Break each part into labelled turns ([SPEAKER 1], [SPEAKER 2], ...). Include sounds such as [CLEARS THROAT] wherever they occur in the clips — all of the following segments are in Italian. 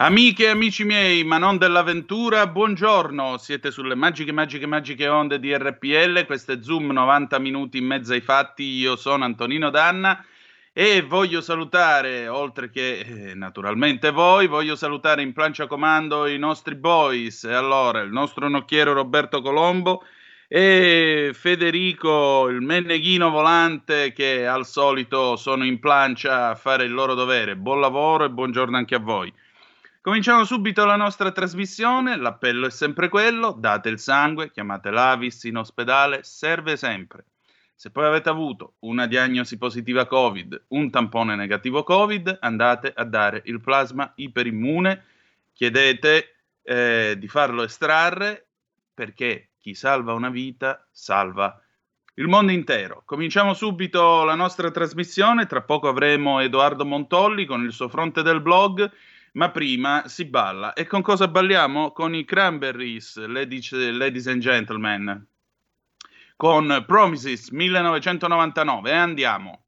[SPEAKER 1] Amiche e amici miei, ma non dell'avventura, buongiorno. Siete sulle magiche, magiche, magiche onde di RPL. Questo è Zoom 90 minuti in mezzo ai fatti. Io sono Antonino Danna e voglio salutare, oltre che eh, naturalmente voi, voglio salutare in plancia comando i nostri boys. E allora, il nostro nocchiero Roberto Colombo e Federico, il menneghino volante, che al solito sono in plancia a fare il loro dovere. Buon lavoro e buongiorno anche a voi. Cominciamo subito la nostra trasmissione, l'appello è sempre quello, date il sangue, chiamate l'Avis in ospedale, serve sempre. Se poi avete avuto una diagnosi positiva Covid, un tampone negativo Covid, andate a dare il plasma iperimmune, chiedete eh, di farlo estrarre perché chi salva una vita salva il mondo intero. Cominciamo subito la nostra trasmissione, tra poco avremo Edoardo Montolli con il suo fronte del blog ma prima si balla. E con cosa balliamo? Con i Cranberries, ladies, ladies and gentlemen. Con Promises 1999. E andiamo.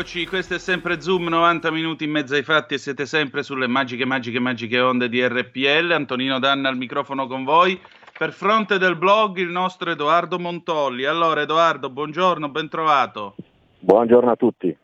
[SPEAKER 1] Eccoci, questo è sempre Zoom, 90 minuti in mezzo ai fatti e siete sempre sulle magiche, magiche, magiche onde di RPL. Antonino Danna al microfono con voi. Per fronte del blog il nostro Edoardo Montolli. Allora Edoardo, buongiorno, ben trovato.
[SPEAKER 2] Buongiorno a tutti.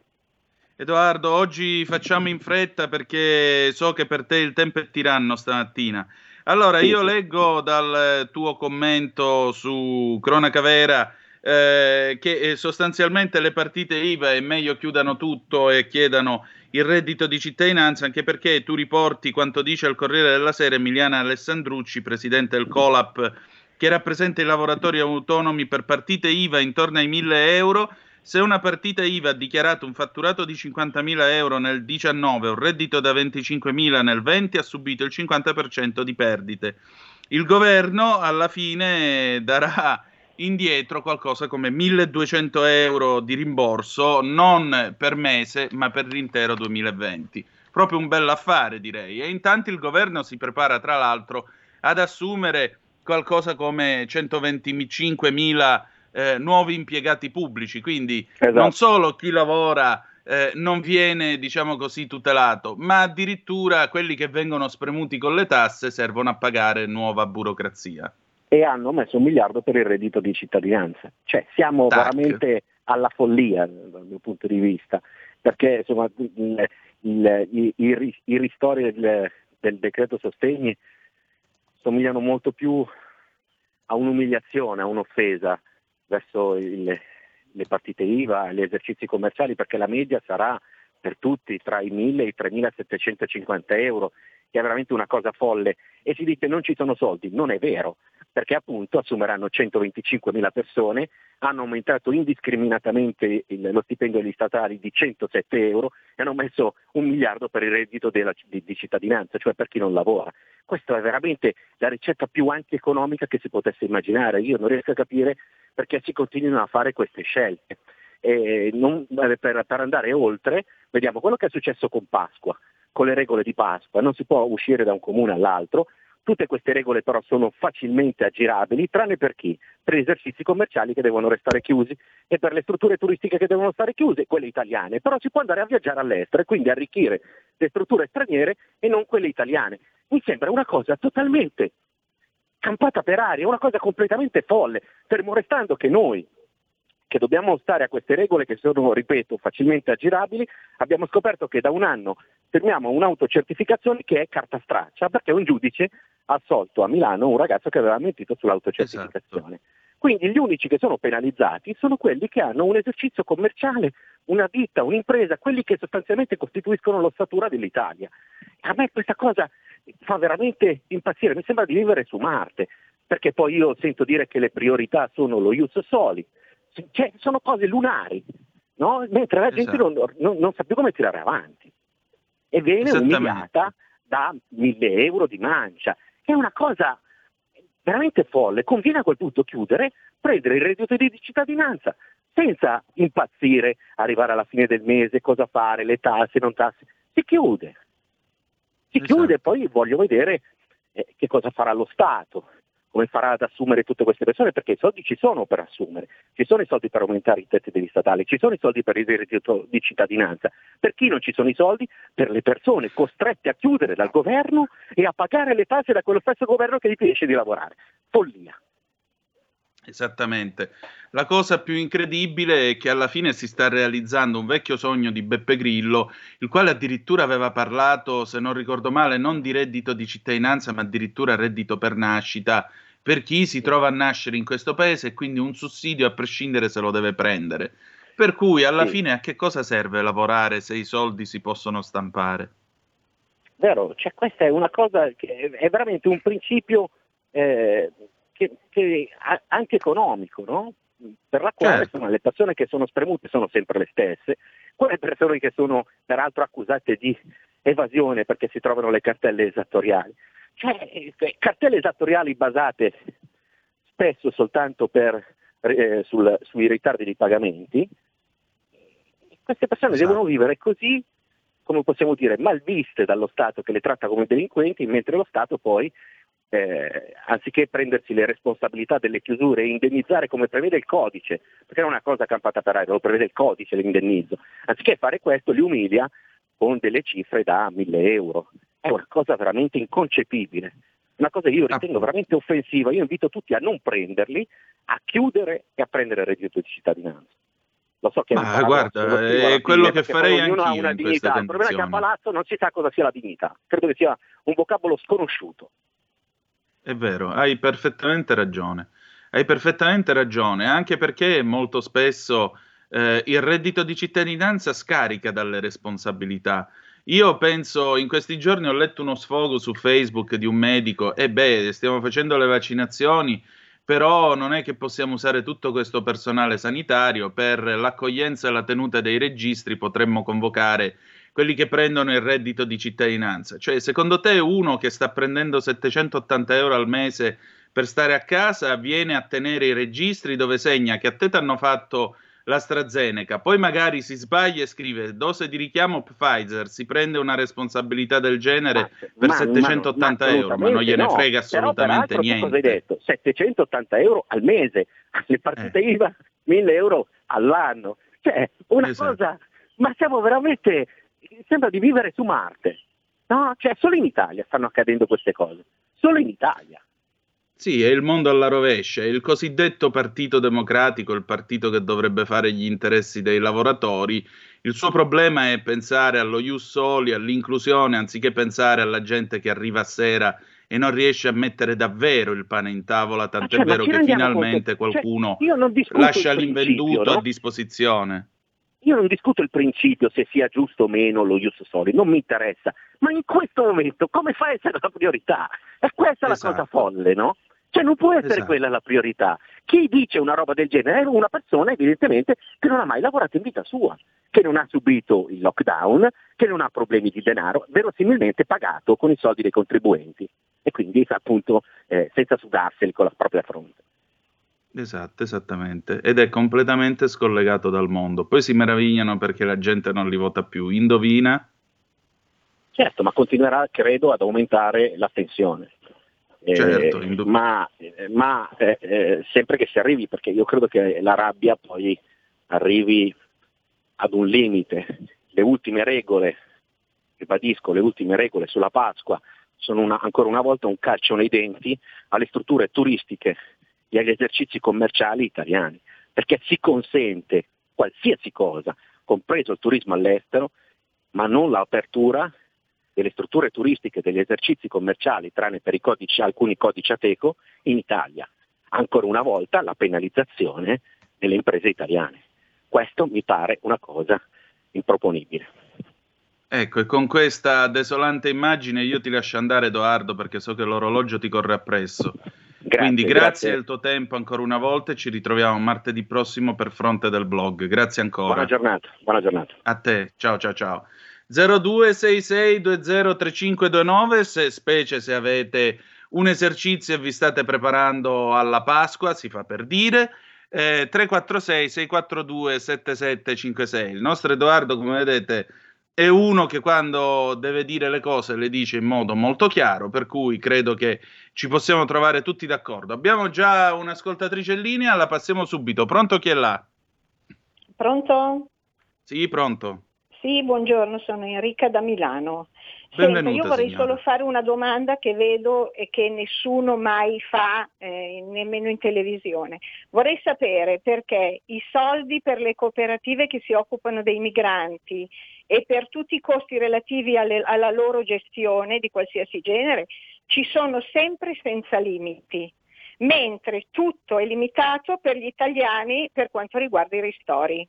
[SPEAKER 1] Edoardo, oggi facciamo in fretta perché so che per te il tempo è tiranno stamattina. Allora, io leggo dal tuo commento su Cronaca Vera eh, che eh, sostanzialmente le partite IVA è meglio chiudano tutto e chiedano il reddito di cittadinanza, anche perché tu riporti quanto dice al Corriere della Sera Emiliana Alessandrucci, presidente del COLAP, che rappresenta i lavoratori autonomi per partite IVA intorno ai 1000 euro. Se una partita IVA ha dichiarato un fatturato di 50.000 euro nel 19 e un reddito da 25.000 nel 20, ha subito il 50% di perdite. Il governo alla fine darà indietro qualcosa come 1200 euro di rimborso, non per mese, ma per l'intero 2020. Proprio un bell'affare, direi. E intanto il governo si prepara, tra l'altro, ad assumere qualcosa come 125.000 eh, nuovi impiegati pubblici, quindi esatto. non solo chi lavora eh, non viene, diciamo così, tutelato, ma addirittura quelli che vengono spremuti con le tasse servono a pagare nuova burocrazia.
[SPEAKER 2] E hanno messo un miliardo per il reddito di cittadinanza. Cioè siamo Tac. veramente alla follia dal mio punto di vista, perché insomma, il, il, i, i, i, ristori del, del decreto sostegni somigliano molto più a un'umiliazione, a un'offesa verso il, le partite IVA, gli esercizi commerciali, perché la media sarà per tutti tra i 1.000 e i 3.750 euro, che è veramente una cosa folle. E si dice non ci sono soldi, non è vero, perché appunto assumeranno 125.000 persone, hanno aumentato indiscriminatamente il, lo stipendio degli statali di 107 euro e hanno messo un miliardo per il reddito della, di, di, cittadinanza, cioè per chi non lavora. Questa è veramente la ricetta più antieconomica che si potesse immaginare. Io non riesco a capire perché si continuino a fare queste scelte. Non, per, per andare oltre, vediamo quello che è successo con Pasqua, con le regole di Pasqua. Non si può uscire da un comune all'altro, Tutte queste regole però sono facilmente aggirabili, tranne per chi? Per gli esercizi commerciali che devono restare chiusi e per le strutture turistiche che devono stare chiuse, quelle italiane. Però si può andare a viaggiare all'estero e quindi arricchire le strutture straniere e non quelle italiane. Mi sembra una cosa totalmente campata per aria, una cosa completamente folle, fermo restando che noi, che dobbiamo stare a queste regole che sono, ripeto, facilmente aggirabili, abbiamo scoperto che da un anno firmiamo un'autocertificazione che è carta straccia perché un giudice ha assolto a Milano un ragazzo che aveva mentito sull'autocertificazione. Esatto. Quindi gli unici che sono penalizzati sono quelli che hanno un esercizio commerciale, una ditta, un'impresa, quelli che sostanzialmente costituiscono l'ossatura dell'Italia. A me questa cosa fa veramente impazzire, mi sembra di vivere su Marte, perché poi io sento dire che le priorità sono lo ius soli, cioè, sono cose lunari, no? mentre la gente esatto. non, non, non, sa più come tirare avanti e viene umiliata da mille euro di mancia, è una cosa veramente folle. Conviene a quel punto chiudere, prendere il reddito di cittadinanza senza impazzire, arrivare alla fine del mese, cosa fare, le tasse, non tasse. Si chiude. Si esatto. chiude e poi voglio vedere eh, che cosa farà lo Stato come farà ad assumere tutte queste persone, perché i soldi ci sono per assumere, ci sono i soldi per aumentare i tetti degli statali, ci sono i soldi per il reddito di cittadinanza. Per chi non ci sono i soldi? Per le persone costrette a chiudere dal governo e a pagare le tasse da quello stesso governo che gli impedisce di lavorare. Follia.
[SPEAKER 1] Esattamente. La cosa più incredibile è che alla fine si sta realizzando un vecchio sogno di Beppe Grillo, il quale addirittura aveva parlato, se non ricordo male, non di reddito di cittadinanza, ma addirittura reddito per nascita per chi si trova a nascere in questo paese e quindi un sussidio a prescindere se lo deve prendere. Per cui alla sì. fine a che cosa serve lavorare se i soldi si possono stampare?
[SPEAKER 2] Vero, cioè questa è una cosa che è veramente un principio eh, che, che anche economico, no? per la quale certo. insomma, le persone che sono spremute sono sempre le stesse, quelle persone che sono peraltro accusate di evasione perché si trovano le cartelle esattoriali. Cioè, eh, cartelle esattoriali basate spesso soltanto per, eh, sul, sui ritardi di pagamenti, queste persone esatto. devono vivere così, come possiamo dire, malviste dallo Stato che le tratta come delinquenti, mentre lo Stato poi, eh, anziché prendersi le responsabilità delle chiusure e indennizzare come prevede il codice, perché non è una cosa campata per aria, lo prevede il codice l'indennizzo, anziché fare questo li umilia con delle cifre da 1000 euro è una cosa veramente inconcepibile, una cosa che io ritengo veramente offensiva. Io invito tutti a non prenderli, a chiudere e a prendere il reddito di cittadinanza.
[SPEAKER 1] Lo so che è ah, guarda, è quello che farei anch'io ha una
[SPEAKER 2] dignità. Il problema è che a palazzo non si sa cosa sia la dignità. Credo che sia un vocabolo sconosciuto.
[SPEAKER 1] È vero, hai perfettamente ragione. Hai perfettamente ragione, anche perché molto spesso eh, il reddito di cittadinanza scarica dalle responsabilità. Io penso, in questi giorni ho letto uno sfogo su Facebook di un medico, e beh, stiamo facendo le vaccinazioni, però non è che possiamo usare tutto questo personale sanitario, per l'accoglienza e la tenuta dei registri potremmo convocare quelli che prendono il reddito di cittadinanza. Cioè, secondo te uno che sta prendendo 780 euro al mese per stare a casa viene a tenere i registri dove segna che a te ti hanno fatto l'AstraZeneca, poi magari si sbaglia e scrive dose di richiamo Pfizer, si prende una responsabilità del genere ma, per ma, 780 ma, euro, ma non gliene no, frega assolutamente niente.
[SPEAKER 2] Cosa hai detto? 780 euro al mese, le partite eh. IVA 1000 euro all'anno, cioè una esatto. cosa ma siamo veramente, sembra di vivere su Marte. No, cioè solo in Italia stanno accadendo queste cose, solo in Italia.
[SPEAKER 1] Sì, è il mondo alla rovescia, è il cosiddetto partito democratico, il partito che dovrebbe fare gli interessi dei lavoratori. Il suo problema è pensare allo ius soli, all'inclusione, anziché pensare alla gente che arriva a sera e non riesce a mettere davvero il pane in tavola, tant'è cioè, vero che finalmente conto? Cioè, qualcuno cioè, lascia l'invenduto no? a disposizione.
[SPEAKER 2] Io non discuto il principio se sia giusto o meno lo ius soli, non mi interessa, ma in questo momento come fa a essere la priorità? E questa è esatto. la cosa esatto. folle, no? Cioè non può essere esatto. quella la priorità. Chi dice una roba del genere è una persona evidentemente che non ha mai lavorato in vita sua, che non ha subito il lockdown, che non ha problemi di denaro, verosimilmente pagato con i soldi dei contribuenti e quindi appunto eh, senza sudarseli con la propria fronte.
[SPEAKER 1] Esatto, esattamente. Ed è completamente scollegato dal mondo. Poi si meravigliano perché la gente non li vota più. Indovina?
[SPEAKER 2] Certo, ma continuerà, credo, ad aumentare la tensione.
[SPEAKER 1] Certo,
[SPEAKER 2] eh, ma, ma eh, eh, sempre che si arrivi, perché io credo che la rabbia poi arrivi ad un limite. Le ultime regole, ribadisco, le ultime regole sulla Pasqua sono una, ancora una volta un calcio nei denti alle strutture turistiche e agli esercizi commerciali italiani, perché si consente qualsiasi cosa, compreso il turismo all'estero, ma non l'apertura delle strutture turistiche, degli esercizi commerciali, tranne per codici, alcuni codici ATECO, in Italia. Ancora una volta la penalizzazione delle imprese italiane. Questo mi pare una cosa improponibile.
[SPEAKER 1] Ecco, e con questa desolante immagine io ti lascio andare, Edoardo, perché so che l'orologio ti corre appresso. Grazie, Quindi grazie, grazie del tuo tempo ancora una volta e ci ritroviamo martedì prossimo per fronte del blog. Grazie ancora.
[SPEAKER 2] Buona giornata. Buona giornata.
[SPEAKER 1] A te, ciao ciao ciao. 0266203529, se, specie se avete un esercizio e vi state preparando alla Pasqua, si fa per dire. Eh, 346 642 7756. Il nostro Edoardo, come vedete, è uno che quando deve dire le cose le dice in modo molto chiaro, per cui credo che ci possiamo trovare tutti d'accordo. Abbiamo già un'ascoltatrice in linea, la passiamo subito. Pronto chi è là?
[SPEAKER 3] Pronto?
[SPEAKER 1] Sì, pronto.
[SPEAKER 3] Sì, buongiorno, sono Enrica da Milano. Senta, io vorrei signora. solo fare una domanda che vedo e che nessuno mai fa, eh, nemmeno in televisione. Vorrei sapere perché i soldi per le cooperative che si occupano dei migranti e per tutti i costi relativi alle, alla loro gestione di qualsiasi genere ci sono sempre senza limiti, mentre tutto è limitato per gli italiani per quanto riguarda i ristori.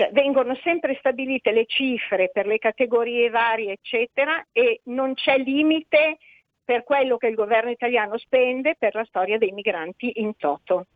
[SPEAKER 3] Cioè, vengono sempre stabilite le cifre per le categorie varie, eccetera, e non c'è limite per quello che il governo italiano spende per la storia dei migranti in toto.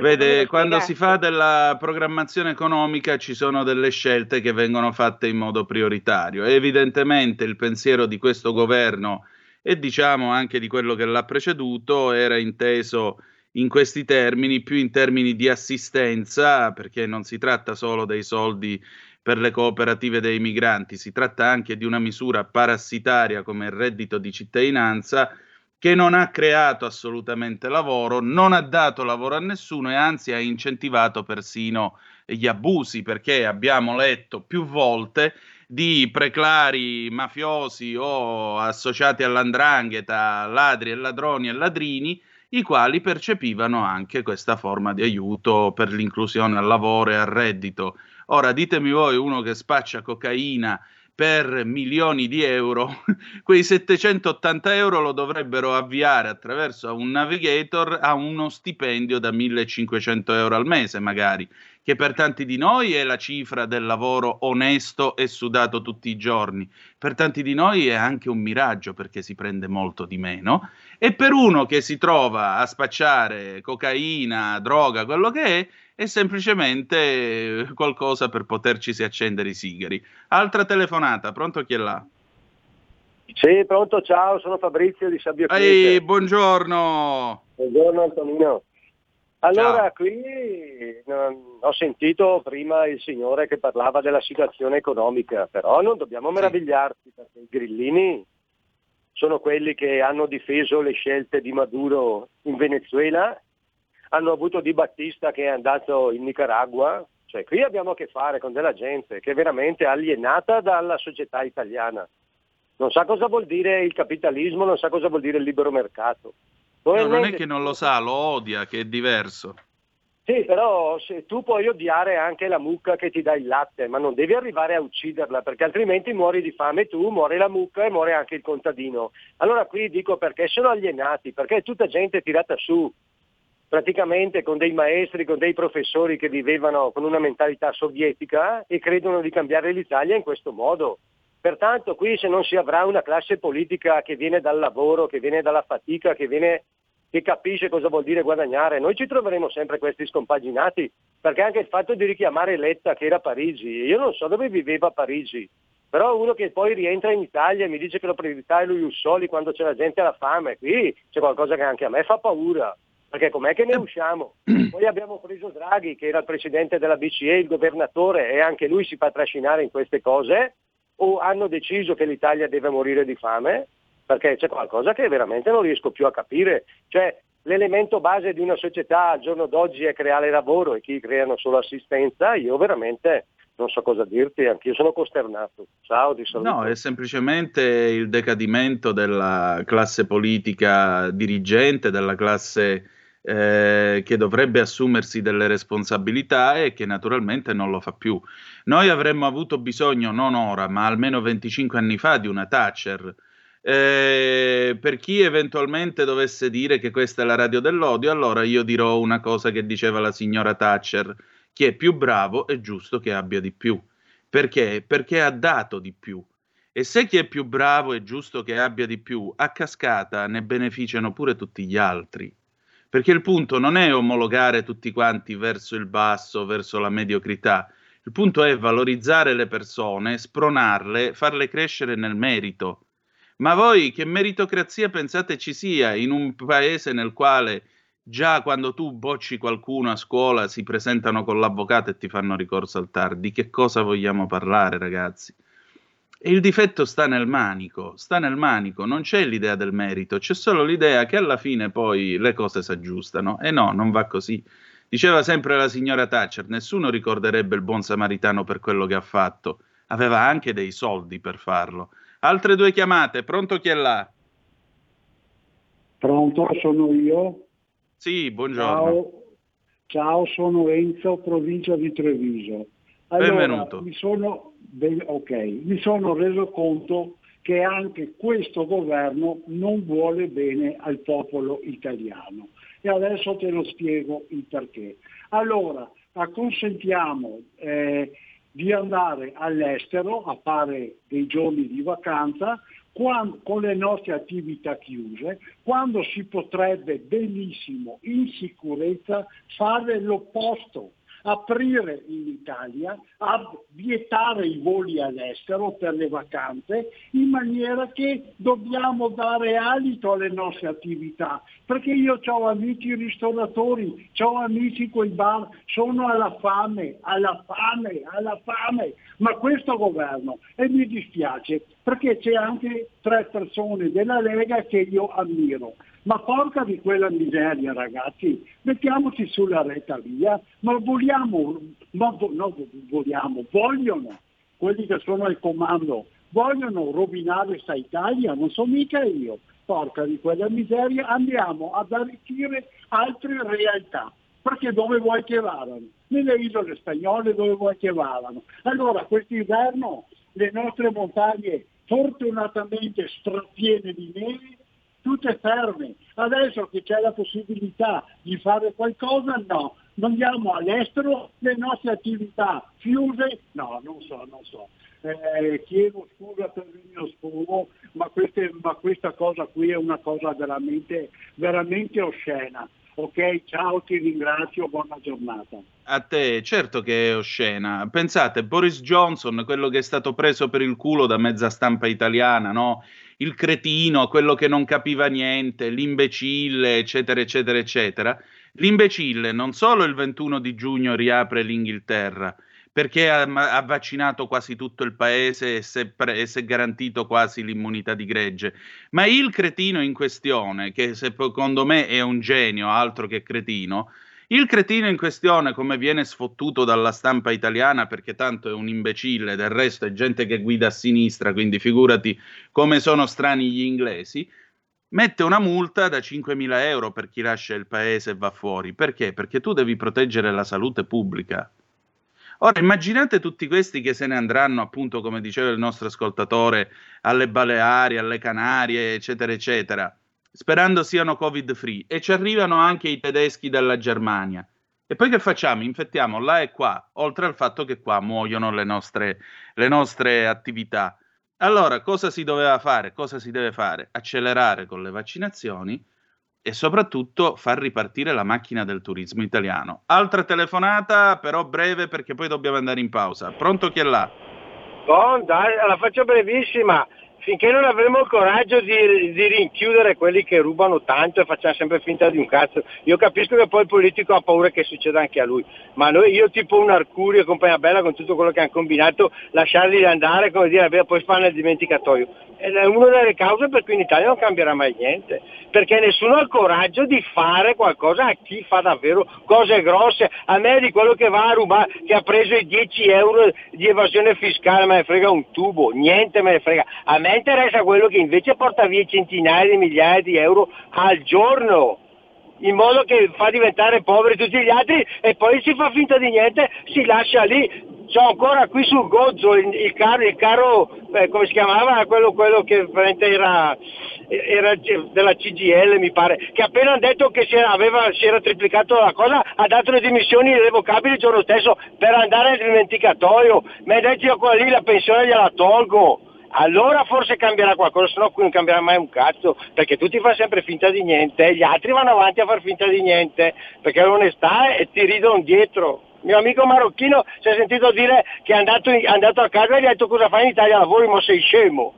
[SPEAKER 1] Vede, quando si fa della programmazione economica ci sono delle scelte che vengono fatte in modo prioritario. evidentemente il pensiero di questo governo e diciamo anche di quello che l'ha preceduto era inteso in questi termini, più in termini di assistenza, perché non si tratta solo dei soldi per le cooperative dei migranti, si tratta anche di una misura parassitaria come il reddito di cittadinanza che non ha creato assolutamente lavoro, non ha dato lavoro a nessuno e anzi ha incentivato persino gli abusi, perché abbiamo letto più volte di preclari mafiosi o associati all'andrangheta, ladri e ladroni e ladrini i quali percepivano anche questa forma di aiuto per l'inclusione al lavoro e al reddito. Ora ditemi voi uno che spaccia cocaina per milioni di euro, [LAUGHS] quei 780 euro lo dovrebbero avviare attraverso un navigator a uno stipendio da 1500 euro al mese magari, che per tanti di noi è la cifra del lavoro onesto e sudato tutti i giorni, per tanti di noi è anche un miraggio perché si prende molto di meno e per uno che si trova a spacciare cocaina, droga, quello che è, è semplicemente qualcosa per poterci accendere i sigari. Altra telefonata, pronto chi è là?
[SPEAKER 4] Sì, pronto, ciao, sono Fabrizio di Sabbio
[SPEAKER 1] Ehi, buongiorno.
[SPEAKER 4] Buongiorno Antonino. Allora, ciao. qui ho sentito prima il signore che parlava della situazione economica, però non dobbiamo meravigliarci perché i grillini sono quelli che hanno difeso le scelte di Maduro in Venezuela, hanno avuto Di Battista che è andato in Nicaragua Cioè, qui abbiamo a che fare con della gente che è veramente alienata dalla società italiana. Non sa cosa vuol dire il capitalismo, non sa cosa vuol dire il libero mercato.
[SPEAKER 1] No, non è che non lo sa, lo odia, che è diverso.
[SPEAKER 4] Sì, però se tu puoi odiare anche la mucca che ti dà il latte, ma non devi arrivare a ucciderla, perché altrimenti muori di fame tu, muore la mucca e muore anche il contadino. Allora qui dico perché sono alienati, perché è tutta gente tirata su, praticamente con dei maestri, con dei professori che vivevano con una mentalità sovietica e credono di cambiare l'Italia in questo modo. Pertanto qui se non si avrà una classe politica che viene dal lavoro, che viene dalla fatica, che viene che capisce cosa vuol dire guadagnare. Noi ci troveremo sempre questi scompaginati, perché anche il fatto di richiamare Letta che era a Parigi, io non so dove viveva a Parigi, però uno che poi rientra in Italia e mi dice che la priorità è lui Ussoli quando c'è la gente alla fame, qui c'è qualcosa che anche a me fa paura. Perché com'è che ne usciamo? [CLEARS THROAT] Poi abbiamo preso Draghi, che era il presidente della BCE, il governatore, e anche lui si fa trascinare in queste cose, o hanno deciso che l'Italia deve morire di fame, perché c'è qualcosa che veramente non riesco più a capire. Cioè, l'elemento base di una società al giorno d'oggi è creare lavoro e chi creano solo assistenza, io veramente non so cosa dirti, anch'io sono costernato. Ciao, di saluto.
[SPEAKER 1] No, è semplicemente il decadimento della classe politica dirigente, della classe eh, che dovrebbe assumersi delle responsabilità e che naturalmente non lo fa più. Noi avremmo avuto bisogno, non ora, ma almeno 25 anni fa, di una Thatcher eh, per chi eventualmente dovesse dire che questa è la radio dell'odio, allora io dirò una cosa che diceva la signora Thatcher: chi è più bravo è giusto che abbia di più. Perché? Perché ha dato di più. E se chi è più bravo è giusto che abbia di più, a cascata ne beneficiano pure tutti gli altri. Perché il punto non è omologare tutti quanti verso il basso, verso la mediocrità. Il punto è valorizzare le persone, spronarle, farle crescere nel merito ma voi che meritocrazia pensate ci sia in un paese nel quale già quando tu bocci qualcuno a scuola si presentano con l'avvocato e ti fanno ricorso al TAR? Di che cosa vogliamo parlare, ragazzi? E il difetto sta nel manico, sta nel manico, non c'è l'idea del merito, c'è solo l'idea che alla fine poi le cose si aggiustano. E no, non va così. Diceva sempre la signora Thatcher, nessuno ricorderebbe il buon samaritano per quello che ha fatto, aveva anche dei soldi per farlo. Altre due chiamate, pronto chi è là?
[SPEAKER 5] Pronto, sono io.
[SPEAKER 1] Sì, buongiorno.
[SPEAKER 5] Ciao, Ciao sono Enzo, provincia di Treviso.
[SPEAKER 1] Allora, Benvenuto.
[SPEAKER 5] Mi sono, ben, okay, mi sono reso conto che anche questo governo non vuole bene al popolo italiano. E adesso te lo spiego il perché. Allora, acconsentiamo eh, di andare all'estero a fare dei giorni di vacanza quando, con le nostre attività chiuse, quando si potrebbe benissimo in sicurezza fare l'opposto, aprire in Italia, a vietare i voli all'estero per le vacanze, in maniera che dobbiamo dare alito alle nostre attività. Perché io ho amici ristoratori, ho amici quei bar, sono alla fame, alla fame, alla fame. Ma questo governo, e mi dispiace, perché c'è anche tre persone della Lega che io ammiro, ma porca di quella miseria ragazzi, mettiamoci sulla retta via, ma vogliamo, no, no, vogliamo, vogliono quelli che sono al comando, vogliono rovinare questa Italia, non so mica io, porca di quella miseria, andiamo ad arricchire altre realtà, perché dove vuoi che vadano? Nelle isole spagnole dove vuoi che vadano? Allora quest'inverno le nostre montagne fortunatamente strapiene di neve tutte ferme. Adesso che c'è la possibilità di fare qualcosa, no. Andiamo all'estero, le nostre attività chiuse, no, non so, non so. Eh, chiedo scusa per il mio sfogo, ma, ma, questa cosa qui è una cosa veramente, veramente oscena. Ok, ciao, ti ringrazio, buona giornata.
[SPEAKER 1] A te, certo che è oscena. Pensate, Boris Johnson, quello che è stato preso per il culo da mezza stampa italiana, no? il cretino, quello che non capiva niente, l'imbecille, eccetera, eccetera, eccetera. L'imbecille non solo il 21 di giugno riapre l'Inghilterra, perché ha, ha vaccinato quasi tutto il paese e si è garantito quasi l'immunità di gregge, ma il cretino in questione, che secondo me è un genio, altro che cretino, Il cretino in questione, come viene sfottuto dalla stampa italiana, perché tanto è un imbecille, del resto è gente che guida a sinistra, quindi figurati come sono strani gli inglesi, mette una multa da 5.000 euro per chi lascia il paese e va fuori. Perché? Perché tu devi proteggere la salute pubblica. Ora immaginate tutti questi che se ne andranno, appunto, come diceva il nostro ascoltatore, alle Baleari, alle Canarie, eccetera, eccetera, sperando siano covid free, e ci arrivano anche i tedeschi dalla Germania. E poi che facciamo? Infettiamo là e qua, oltre al fatto che qua muoiono le nostre, le nostre attività. Allora, cosa si doveva fare? Cosa si deve fare? Accelerare con le vaccinazioni e soprattutto far ripartire la macchina del turismo italiano. Altra telefonata, però breve perché poi dobbiamo andare in pausa. Pronto chi è là?
[SPEAKER 4] Bon, dai, la faccio brevissima finché non avremo il coraggio di, di, rinchiudere quelli che rubano tanto e facciamo sempre finta di un cazzo, io capisco che poi il politico ha paura che succeda anche a lui, ma noi, io tipo un Arcurio e compagnia bella con tutto quello che hanno combinato, lasciarli andare, come dire, beh, poi fanno il dimenticatoio. Ed è una delle cause per cui in Italia non cambierà mai niente, perché nessuno ha il coraggio di fare qualcosa a chi fa davvero cose grosse. A me di quello che va a rubare, che ha preso i 10 euro di evasione fiscale, me ne frega un tubo, niente me ne frega. A me interessa quello che invece porta via centinaia di migliaia di euro al giorno in modo che fa diventare poveri tutti gli altri e poi si fa finta di niente, si lascia lì. C'ho ancora qui sul Gozzo il, il carro, il carro eh, come si chiamava? Quello, quello che era, era, della CGL mi pare, che appena hanno detto che si era, aveva, si era triplicato la cosa ha dato le dimissioni irrevocabili il giorno stesso per andare al dimenticatoio. Ha detto io quella lì la pensione gliela tolgo allora forse cambierà qualcosa, se no qui non cambierà mai un cazzo, perché tutti fanno sempre finta di niente, e gli altri vanno avanti a far finta di niente, perché l'onestà e ti ridono dietro. Mio amico marocchino si è sentito dire che è andato, è andato a casa e gli ha detto cosa fai in Italia lavori, ma sei scemo.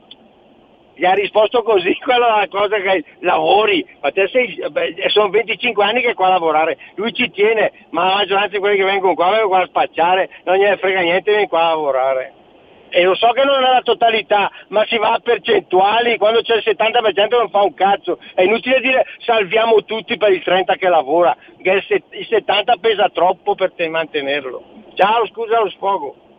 [SPEAKER 4] Gli ha risposto così, [LAUGHS] quella cosa che lavori, ma te sei, beh, sono 25 anni che è qua a lavorare, lui ci tiene, ma la maggioranza di quelli che vengono qua vengono qua a spacciare, non gliene frega niente, viene qua a lavorare e lo so che non è la totalità, ma si va a percentuali, quando c'è il 70% non fa un cazzo, è inutile dire salviamo tutti per il 30% che lavora, che il 70% pesa troppo per te mantenerlo. Ciao, scusa lo sfogo.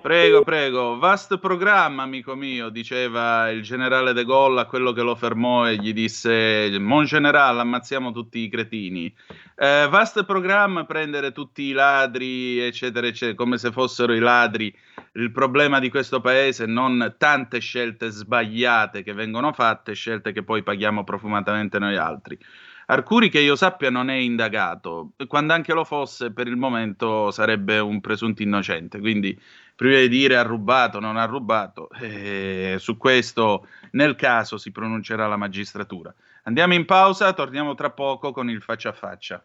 [SPEAKER 1] Prego, prego. Vast programma, amico mio, diceva il generale De Gaulle a quello che lo fermò e gli disse: Mon generale, ammazziamo tutti i cretini. Eh, vast programma, prendere tutti i ladri, eccetera, eccetera, come se fossero i ladri il problema di questo paese, non tante scelte sbagliate che vengono fatte, scelte che poi paghiamo profumatamente noi altri. Arcuri, che io sappia, non è indagato. Quando anche lo fosse, per il momento sarebbe un presunto innocente. Quindi, prima di dire ha rubato non ha rubato, eh, su questo, nel caso, si pronuncerà la magistratura. Andiamo in pausa, torniamo tra poco con il faccia a faccia.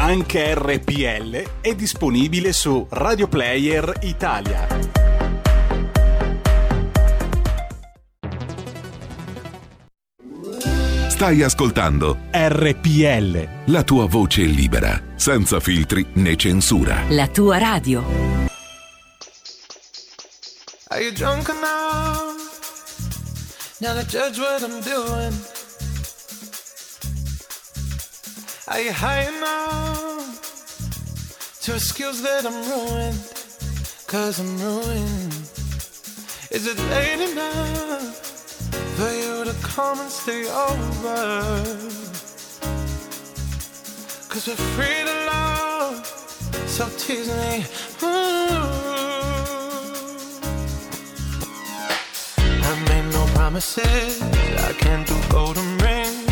[SPEAKER 6] Anche RPL è disponibile su Radio Player Italia.
[SPEAKER 7] Stai ascoltando
[SPEAKER 6] RPL.
[SPEAKER 7] La tua voce libera, senza filtri né censura.
[SPEAKER 8] La tua radio.
[SPEAKER 9] Are you drunk enough now to judge what I'm doing? Are you high enough to excuse that I'm ruined? Cause I'm ruined. Is it late enough for you to come and stay over? Cause we're free to love, so tease me. Ooh. I made no promises, I can't do golden rings,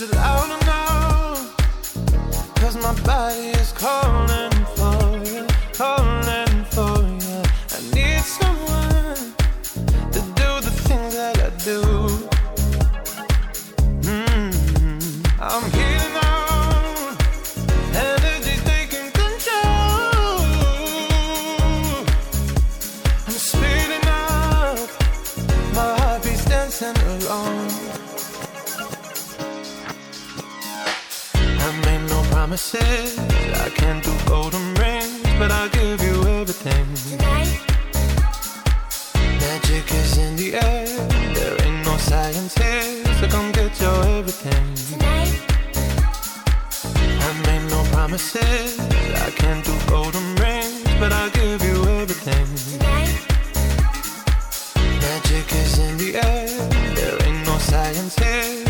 [SPEAKER 9] Is it loud? Cause my body is calling promises, I can't do golden rings, but I'll give you everything. Tonight. Magic is in the air, there ain't no science here,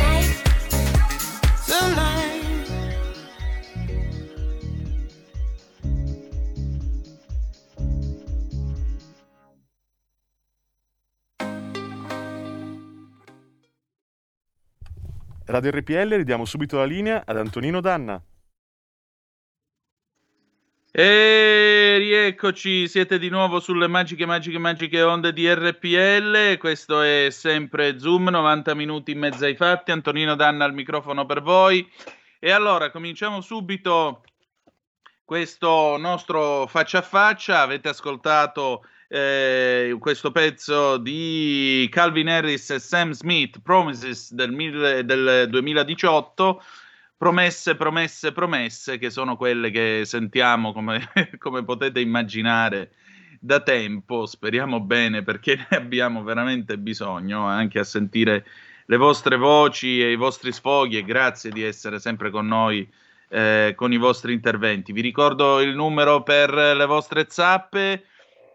[SPEAKER 10] Radio RPL ridiamo subito la linea ad Antonino Danna.
[SPEAKER 1] E rieccoci, siete di nuovo sulle magiche, magiche, magiche onde di RPL. Questo è sempre Zoom, 90 minuti in mezzo ai fatti. Antonino Danna al microfono per voi. E allora cominciamo subito questo nostro faccia a faccia. Avete ascoltato eh, questo pezzo di Calvin Harris e Sam Smith, Promises del, mille- del 2018 promesse, promesse, promesse, che sono quelle che sentiamo, come, [LAUGHS] come potete immaginare, da tempo. Speriamo bene perché ne abbiamo veramente bisogno, anche a sentire le vostre voci e i vostri sfoghi e grazie di essere sempre con noi eh, con i vostri interventi. Vi ricordo il numero per le vostre zappe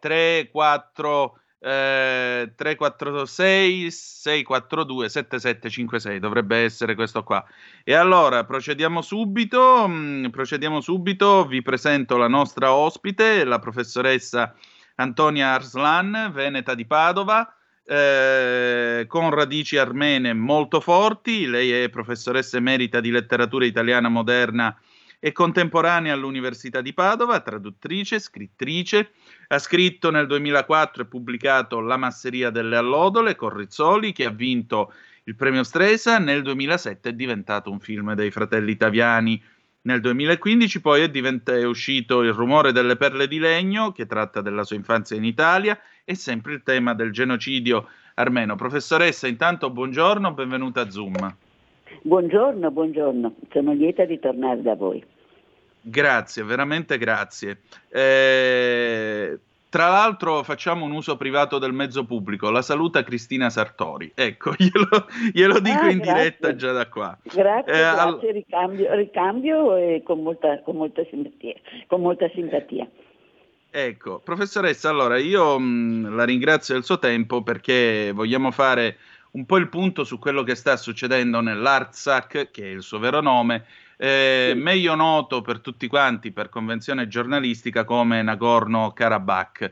[SPEAKER 1] 3, 4, eh, 346 642 7756 dovrebbe essere questo qua. E allora procediamo subito. Mh, procediamo subito. Vi presento la nostra ospite la professoressa Antonia Arslan veneta di Padova eh, con radici armene molto forti. Lei è professoressa emerita di letteratura italiana moderna e contemporanea all'Università di Padova, traduttrice, scrittrice, ha scritto nel 2004 e pubblicato La masseria delle allodole con Rizzoli, che ha vinto il premio Stresa, nel 2007 è diventato un film dei fratelli Taviani. Nel 2015 poi è, divent- è uscito Il rumore delle perle di legno, che tratta della sua infanzia in Italia, e sempre il tema del genocidio armeno. Professoressa, intanto buongiorno, benvenuta a Zoom.
[SPEAKER 11] Buongiorno, buongiorno, sono lieta di tornare da voi.
[SPEAKER 1] Grazie, veramente grazie. Eh, tra l'altro facciamo un uso privato del mezzo pubblico, la saluta Cristina Sartori. Ecco, [LAUGHS] glielo, glielo dico
[SPEAKER 11] Ah,
[SPEAKER 1] in
[SPEAKER 11] grazie.
[SPEAKER 1] diretta già da qua.
[SPEAKER 11] Grazie,
[SPEAKER 1] Eh,
[SPEAKER 11] grazie, ricambio, ricambio e con molta, con molta simpatia. Con molta simpatia.
[SPEAKER 1] Ecco, professoressa, allora io mh, la ringrazio del suo tempo perché vogliamo fare un po' il punto su quello che sta succedendo nell'Artsakh, che è il suo vero nome, eh, meglio noto per tutti quanti per convenzione giornalistica come Nagorno-Karabakh.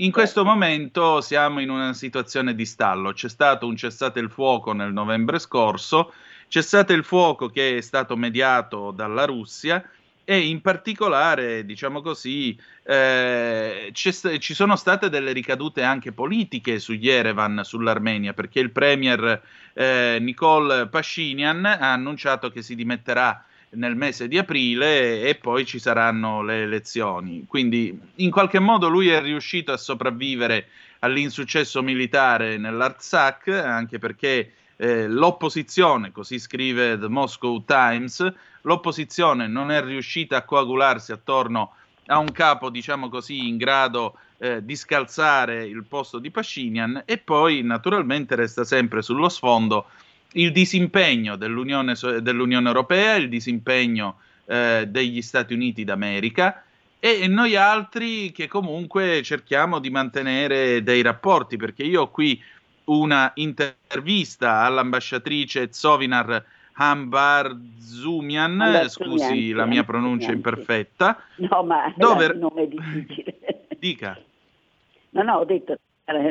[SPEAKER 1] In questo momento siamo in una situazione di stallo. C'è stato un cessate il fuoco nel novembre scorso, cessate il fuoco che è stato mediato dalla Russia e in particolare, diciamo così, eh, ci sono state delle ricadute anche politiche su Yerevan, sull'Armenia, perché il premier eh, Nicole Pashinyan ha annunciato che si dimetterà nel mese di aprile e poi ci saranno le elezioni. Quindi in qualche modo lui è riuscito a sopravvivere all'insuccesso militare nell'Artsakh, anche perché eh, l'opposizione, così scrive The Moscow Times, l'opposizione non è riuscita a coagularsi attorno a un capo, diciamo così, in grado eh, di scalzare il posto di Pashinyan e poi naturalmente resta sempre sullo sfondo il disimpegno dell'Unione, dell'Unione Europea, il disimpegno eh, degli Stati Uniti d'America e noi altri che comunque cerchiamo di mantenere dei rapporti, perché io ho qui una intervista all'ambasciatrice Zovinar Hambarzumian, allora, scusi la mia pronuncia imperfetta.
[SPEAKER 11] No, ma dove... il nome è difficile.
[SPEAKER 1] Dica.
[SPEAKER 11] No, no, ho detto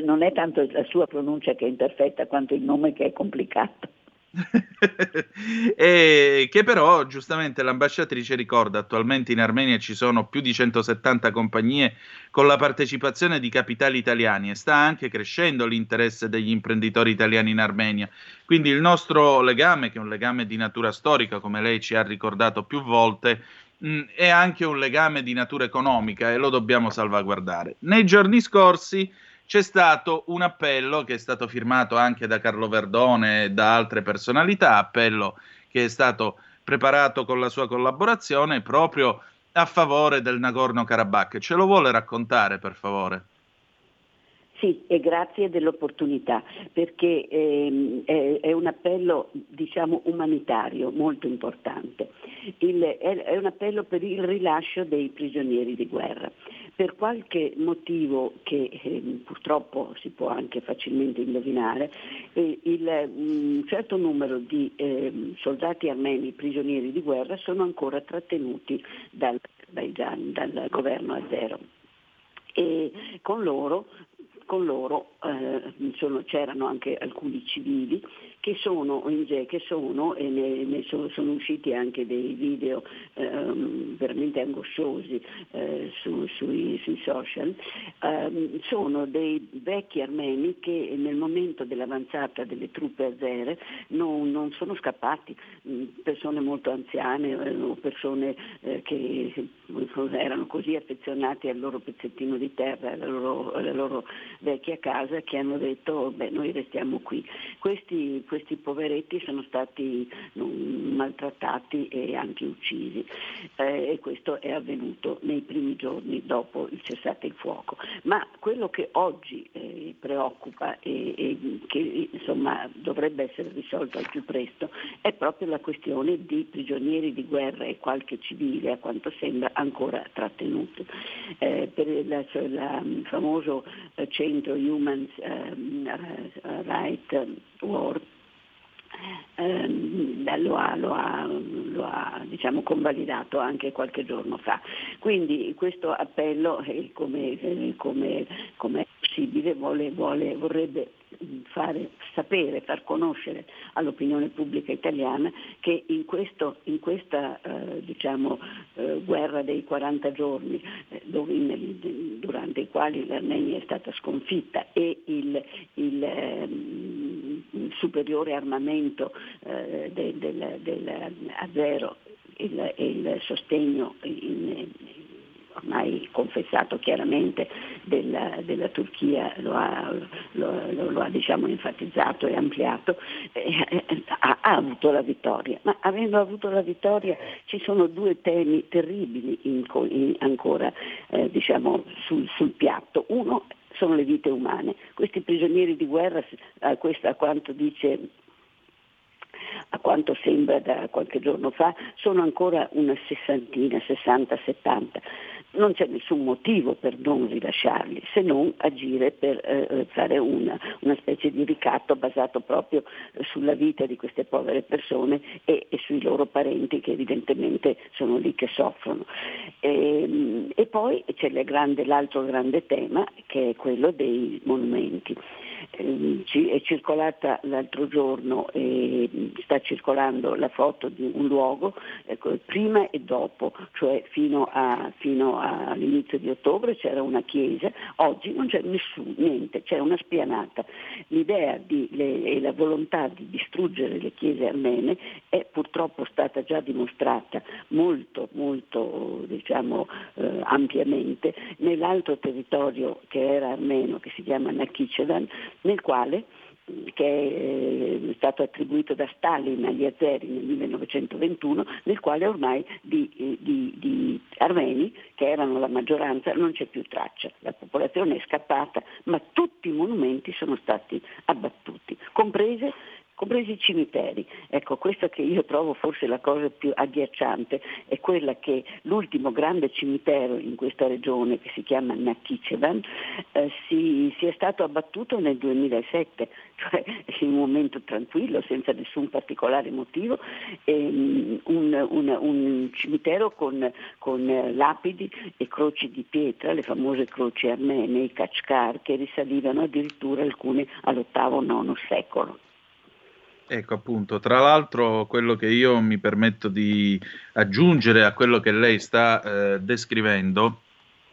[SPEAKER 11] non è tanto la sua pronuncia che è imperfetta quanto il nome che è complicato. [LAUGHS]
[SPEAKER 1] e che però giustamente l'ambasciatrice ricorda attualmente in Armenia ci sono più di 170 compagnie con la partecipazione di capitali italiani e sta anche crescendo l'interesse degli imprenditori italiani in Armenia. Quindi il nostro legame, che è un legame di natura storica, come lei ci ha ricordato più volte, mh, è anche un legame di natura economica e lo dobbiamo salvaguardare. Nei giorni scorsi c'è stato un appello che è stato firmato anche da Carlo Verdone e da altre personalità, appello che è stato preparato con la sua collaborazione proprio a favore del Nagorno-Karabakh. Ce lo vuole raccontare, per favore?
[SPEAKER 11] Sì, e grazie dell'opportunità, perché ehm, è, è, un appello diciamo, umanitario molto importante. Il, è, è, un appello per il rilascio dei prigionieri di guerra. Per qualche motivo che eh, purtroppo si può anche facilmente indovinare, eh, il, un certo numero di eh, soldati armeni prigionieri di guerra sono ancora trattenuti dal, dal governo azero e con loro con loro eh, sono, c'erano anche alcuni civili che sono, che sono e ne, ne sono, sono, usciti anche dei video ehm, veramente angosciosi eh, su, sui, sui, social, ehm, sono dei vecchi armeni che nel momento dell'avanzata delle truppe azere non, non sono scappati, mm, persone molto anziane eh, o persone eh, che erano così affezionati al loro pezzettino di terra, alla loro, alla loro vecchia casa che hanno detto beh noi restiamo qui. Questi, questi poveretti sono stati maltrattati e anche uccisi eh, e questo è avvenuto nei primi giorni dopo il cessate il fuoco. Ma quello che oggi eh, preoccupa e, e che insomma, dovrebbe essere risolto al più presto è proprio la questione di prigionieri di guerra e qualche civile a quanto sembra ancora trattenuti. Eh, per il famoso eh, centro Human eh, Rights War eh, lo ha, lo ha, lo ha diciamo, convalidato anche qualche giorno fa. Quindi questo appello, eh, come, eh, come, come, è possibile, vuole, vuole, vorrebbe fare sapere, far conoscere all'opinione pubblica italiana che in, questo, in questa eh, diciamo, eh, guerra dei 40 giorni eh, dove, in, durante i quali l'Armenia è stata sconfitta e il, il, ehm, superiore armamento eh, del, del, del, a zero il, il sostegno in, ormai confessato chiaramente della, della Turchia, lo ha, lo, lo, lo ha diciamo, enfatizzato e ampliato, eh, eh, ha, ha, avuto la vittoria. Ma avendo avuto la vittoria ci sono due temi terribili in, in, ancora eh, diciamo, sul, sul piatto. Uno sono le vite umane. Questi prigionieri di guerra, a, questo, a quanto dice a quanto sembra da qualche giorno fa, sono ancora una sessantina, 60-70 non c'è nessun motivo per non rilasciarli, se non agire per eh, fare una, una, specie di ricatto basato proprio sulla vita di queste povere persone e, e sui loro parenti che evidentemente sono lì che soffrono. E, ehm, e poi c'è grande, l'altro grande tema che è quello dei monumenti. Ehm, è circolata l'altro giorno e sta circolando la foto di un luogo ecco, prima e dopo, cioè fino, a, fino, all'inizio di ottobre c'era una chiesa, oggi non c'è nessuno, niente, c'è una spianata. L'idea le, e la volontà di distruggere le chiese armene è purtroppo stata già dimostrata molto, molto diciamo, eh, ampiamente nell'altro territorio che era armeno, che si chiama Nakhichevan, nel quale che è stato attribuito da Stalin agli azeri nel 1921, nel quale ormai di, di, di, armeni, che erano la maggioranza, non c'è più traccia. La popolazione è scappata, ma tutti i monumenti sono stati abbattuti, comprese compresi i cimiteri. Ecco, questa che io trovo forse la cosa più agghiacciante è quella che l'ultimo grande cimitero in questa regione, che si chiama Nakhichevan, eh, si, si, è stato abbattuto nel 2007, [LAUGHS] cioè in un momento tranquillo, senza nessun particolare motivo, ehm, un, un, un, cimitero con, con, lapidi e croci di pietra, le famose croci armene, i Kachkar, che risalivano addirittura alcune all'VIII-IX secolo.
[SPEAKER 1] Ecco appunto, tra l'altro quello che io mi permetto di aggiungere a quello che lei sta eh, descrivendo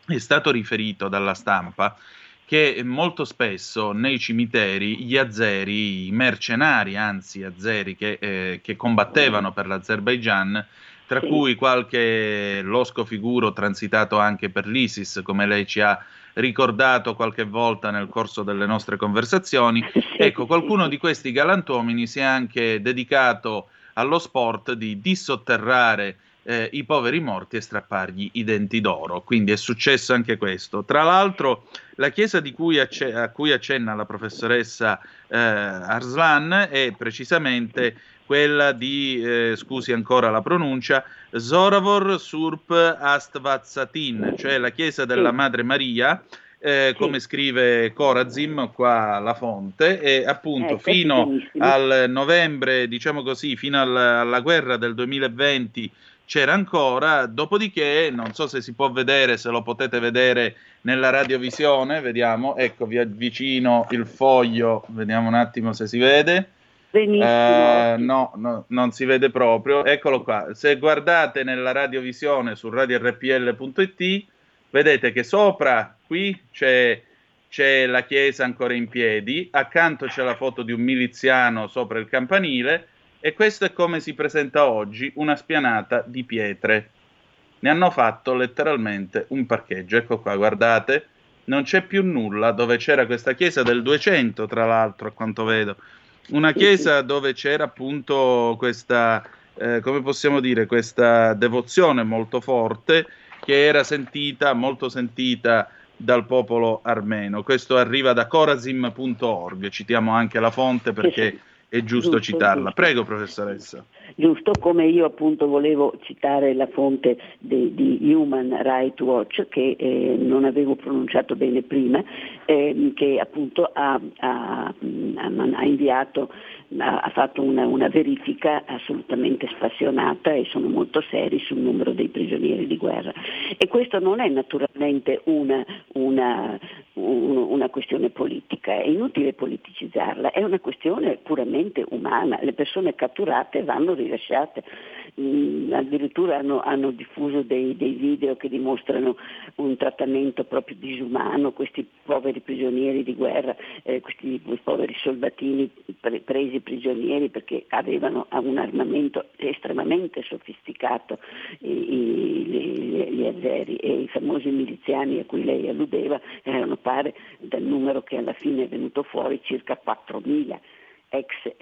[SPEAKER 1] è stato riferito dalla stampa che molto spesso nei cimiteri gli azeri, i mercenari anzi azeri che, eh, che combattevano per l'Azerbaigian, tra sì. cui qualche losco figuro transitato anche per l'ISIS, come lei ci ha ricordato qualche volta nel corso delle nostre conversazioni. [LAUGHS] Ecco, qualcuno di questi galantuomini si è anche dedicato allo sport di dissotterrare eh, i poveri morti e strappargli i denti d'oro. Quindi è successo anche questo. Tra l'altro, la chiesa cui acc- a cui accenna la professoressa eh, Arslan è precisamente quella di, eh, scusi ancora la pronuncia, Zoravor Surp Astvatsatin, cioè la chiesa della Madre Maria, eh, come scrive Corazim qua la fonte, e appunto eh, fino al novembre, diciamo così, fino alla, alla guerra del 2020 c'era ancora, dopodiché non so se si può vedere, se lo potete vedere nella radiovisione, vediamo, ecco vi avvicino il foglio, vediamo un attimo se si vede.
[SPEAKER 11] Benissimo.
[SPEAKER 1] Uh, no, no, non si vede proprio. Eccolo qua. Se guardate nella radiovisione su radiorpl.it, vedete che sopra qui c'è, c'è la chiesa ancora in piedi, accanto c'è la foto di un miliziano sopra il campanile e questo è come si presenta oggi una spianata di pietre. Ne hanno fatto letteralmente un parcheggio. Ecco qua, guardate, non c'è più nulla dove c'era questa chiesa del 200, tra l'altro, a quanto vedo una chiesa dove c'era appunto questa, eh, come possiamo dire, questa devozione molto forte che era sentita, molto sentita dal popolo armeno. Questo arriva da corazim.org, citiamo anche la fonte perché è giusto, citarla. Prego, professoressa.
[SPEAKER 11] Giusto, come io appunto volevo citare la fonte di, di Human Rights Watch, che eh, non avevo pronunciato bene prima, eh, che appunto ha, ha, ha inviato ha fatto una, una, verifica assolutamente spassionata e sono molto seri sul numero dei prigionieri di guerra. E questo non è naturalmente una, una, una questione politica, è inutile politicizzarla, è una questione puramente umana, le persone catturate vanno rilasciate mh, mm, addirittura hanno, hanno diffuso dei, dei, video che dimostrano un trattamento proprio disumano, questi poveri prigionieri di guerra, eh, questi poveri soldatini pre- presi prigionieri perché avevano un armamento estremamente sofisticato i, i, gli azeri e i famosi miliziani a cui lei alludeva erano pare dal numero che alla fine è venuto fuori circa 4.000 ex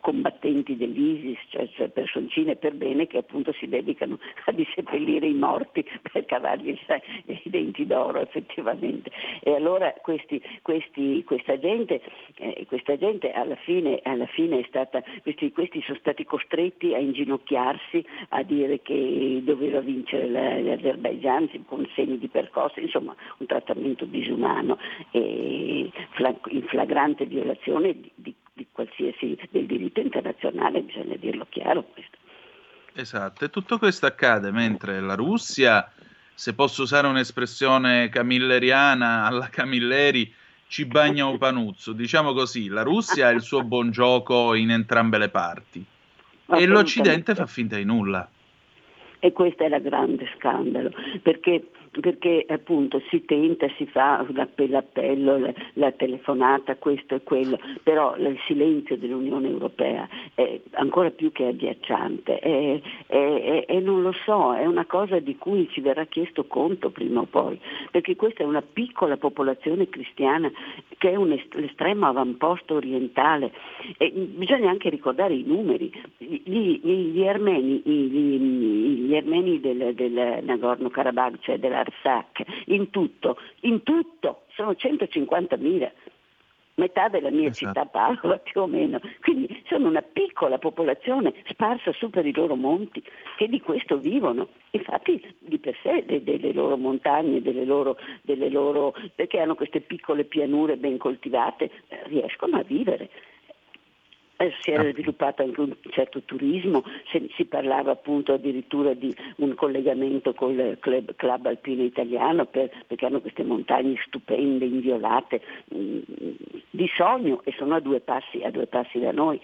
[SPEAKER 11] combattenti dell'ISIS, cioè, cioè personcine per bene che appunto si dedicano [LAUGHS] a disseppellire i morti per cavargli i denti d'oro effettivamente. E allora questi, questi, questa, gente, eh, questa, gente, alla fine, alla fine è stata, questi, questi, sono stati costretti a inginocchiarsi, a dire che doveva vincere l'Azerbaijan con segni di percosse, insomma un trattamento disumano e in flagrante violazione di, di, di qualsiasi del diritto internazionale, bisogna dirlo chiaro questo.
[SPEAKER 1] Esatto, e tutto questo accade mentre la Russia, se posso usare un'espressione camilleriana alla Camilleri, ci bagna un panuzzo. Diciamo così, la Russia ha il suo buon gioco in entrambe le parti e l'Occidente fa finta di nulla.
[SPEAKER 11] E questo è il grande scandalo, perché perché appunto si tenta, si fa l'appello, la, la, telefonata, questo e quello, però il silenzio dell'Unione Europea è ancora più che agghiacciante. E, non lo so, è una cosa di cui ci verrà chiesto conto prima o poi, perché questa è una piccola popolazione cristiana che è un est- l'estremo avamposto orientale. E bisogna anche ricordare i numeri, gli, gli, gli armeni, gli, gli armeni del, del Nagorno-Karabakh, cioè della Artsakh, in tutto, in tutto sono 150.000 metà della mia esatto. città Padova più o meno, quindi sono una piccola popolazione sparsa su per i loro monti che di questo vivono, infatti di per sé de- delle loro montagne, delle loro, delle loro, perché hanno queste piccole pianure ben coltivate, eh, riescono a vivere si era ah. sviluppato anche un certo turismo, si parlava appunto addirittura di un collegamento col club, club alpino italiano per, perché hanno queste montagne stupende, inviolate, mh, mm, di sogno e sono a due passi, a due passi da noi.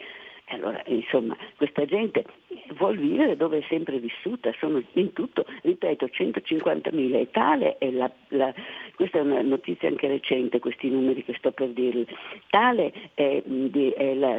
[SPEAKER 11] Allora, insomma, questa gente vuol vivere dove è sempre vissuta, sono in tutto, ripeto, 150.000 e tale è la, la, questa è una notizia anche recente, questi numeri che sto per dirvi, tale è, è la,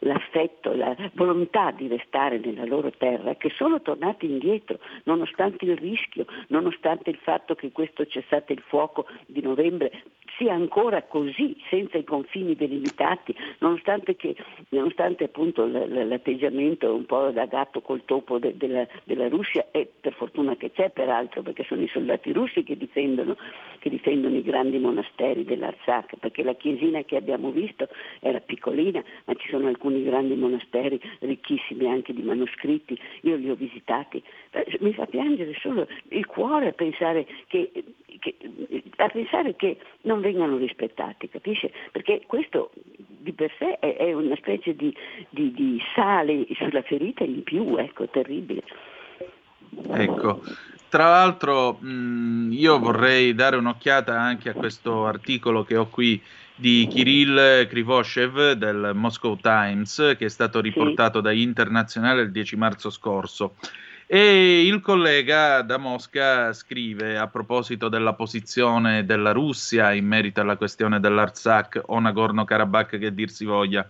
[SPEAKER 11] l'affetto, la volontà di restare nella loro terra che sono tornati indietro, nonostante il rischio, nonostante il fatto che questo cessate il fuoco di novembre sia ancora così, senza i confini delimitati, nonostante, che, nonostante l'atteggiamento un po' da gatto col topo de, de la, della Russia, e per fortuna che c'è peraltro, perché sono i soldati russi che difendono, che difendono i grandi monasteri dell'Artsakh, perché la chiesina che abbiamo visto era piccolina, ma ci sono alcuni grandi monasteri ricchissimi anche di manoscritti, io li ho visitati, mi fa piangere solo il cuore a pensare che che, a pensare che non vengano rispettati, capisce? Perché questo di per sé è, è una specie di, di, di, sale sulla ferita in più, ecco, terribile.
[SPEAKER 1] Ecco, tra l'altro mh, io vorrei dare un'occhiata anche a questo articolo che ho qui di Kirill Krivoshev del Moscow Times che è stato riportato sì. da Internazionale il 10 marzo scorso. E il collega da Mosca scrive a proposito della posizione della Russia in merito alla questione dell'Artsakh o Nagorno-Karabakh che dir si voglia.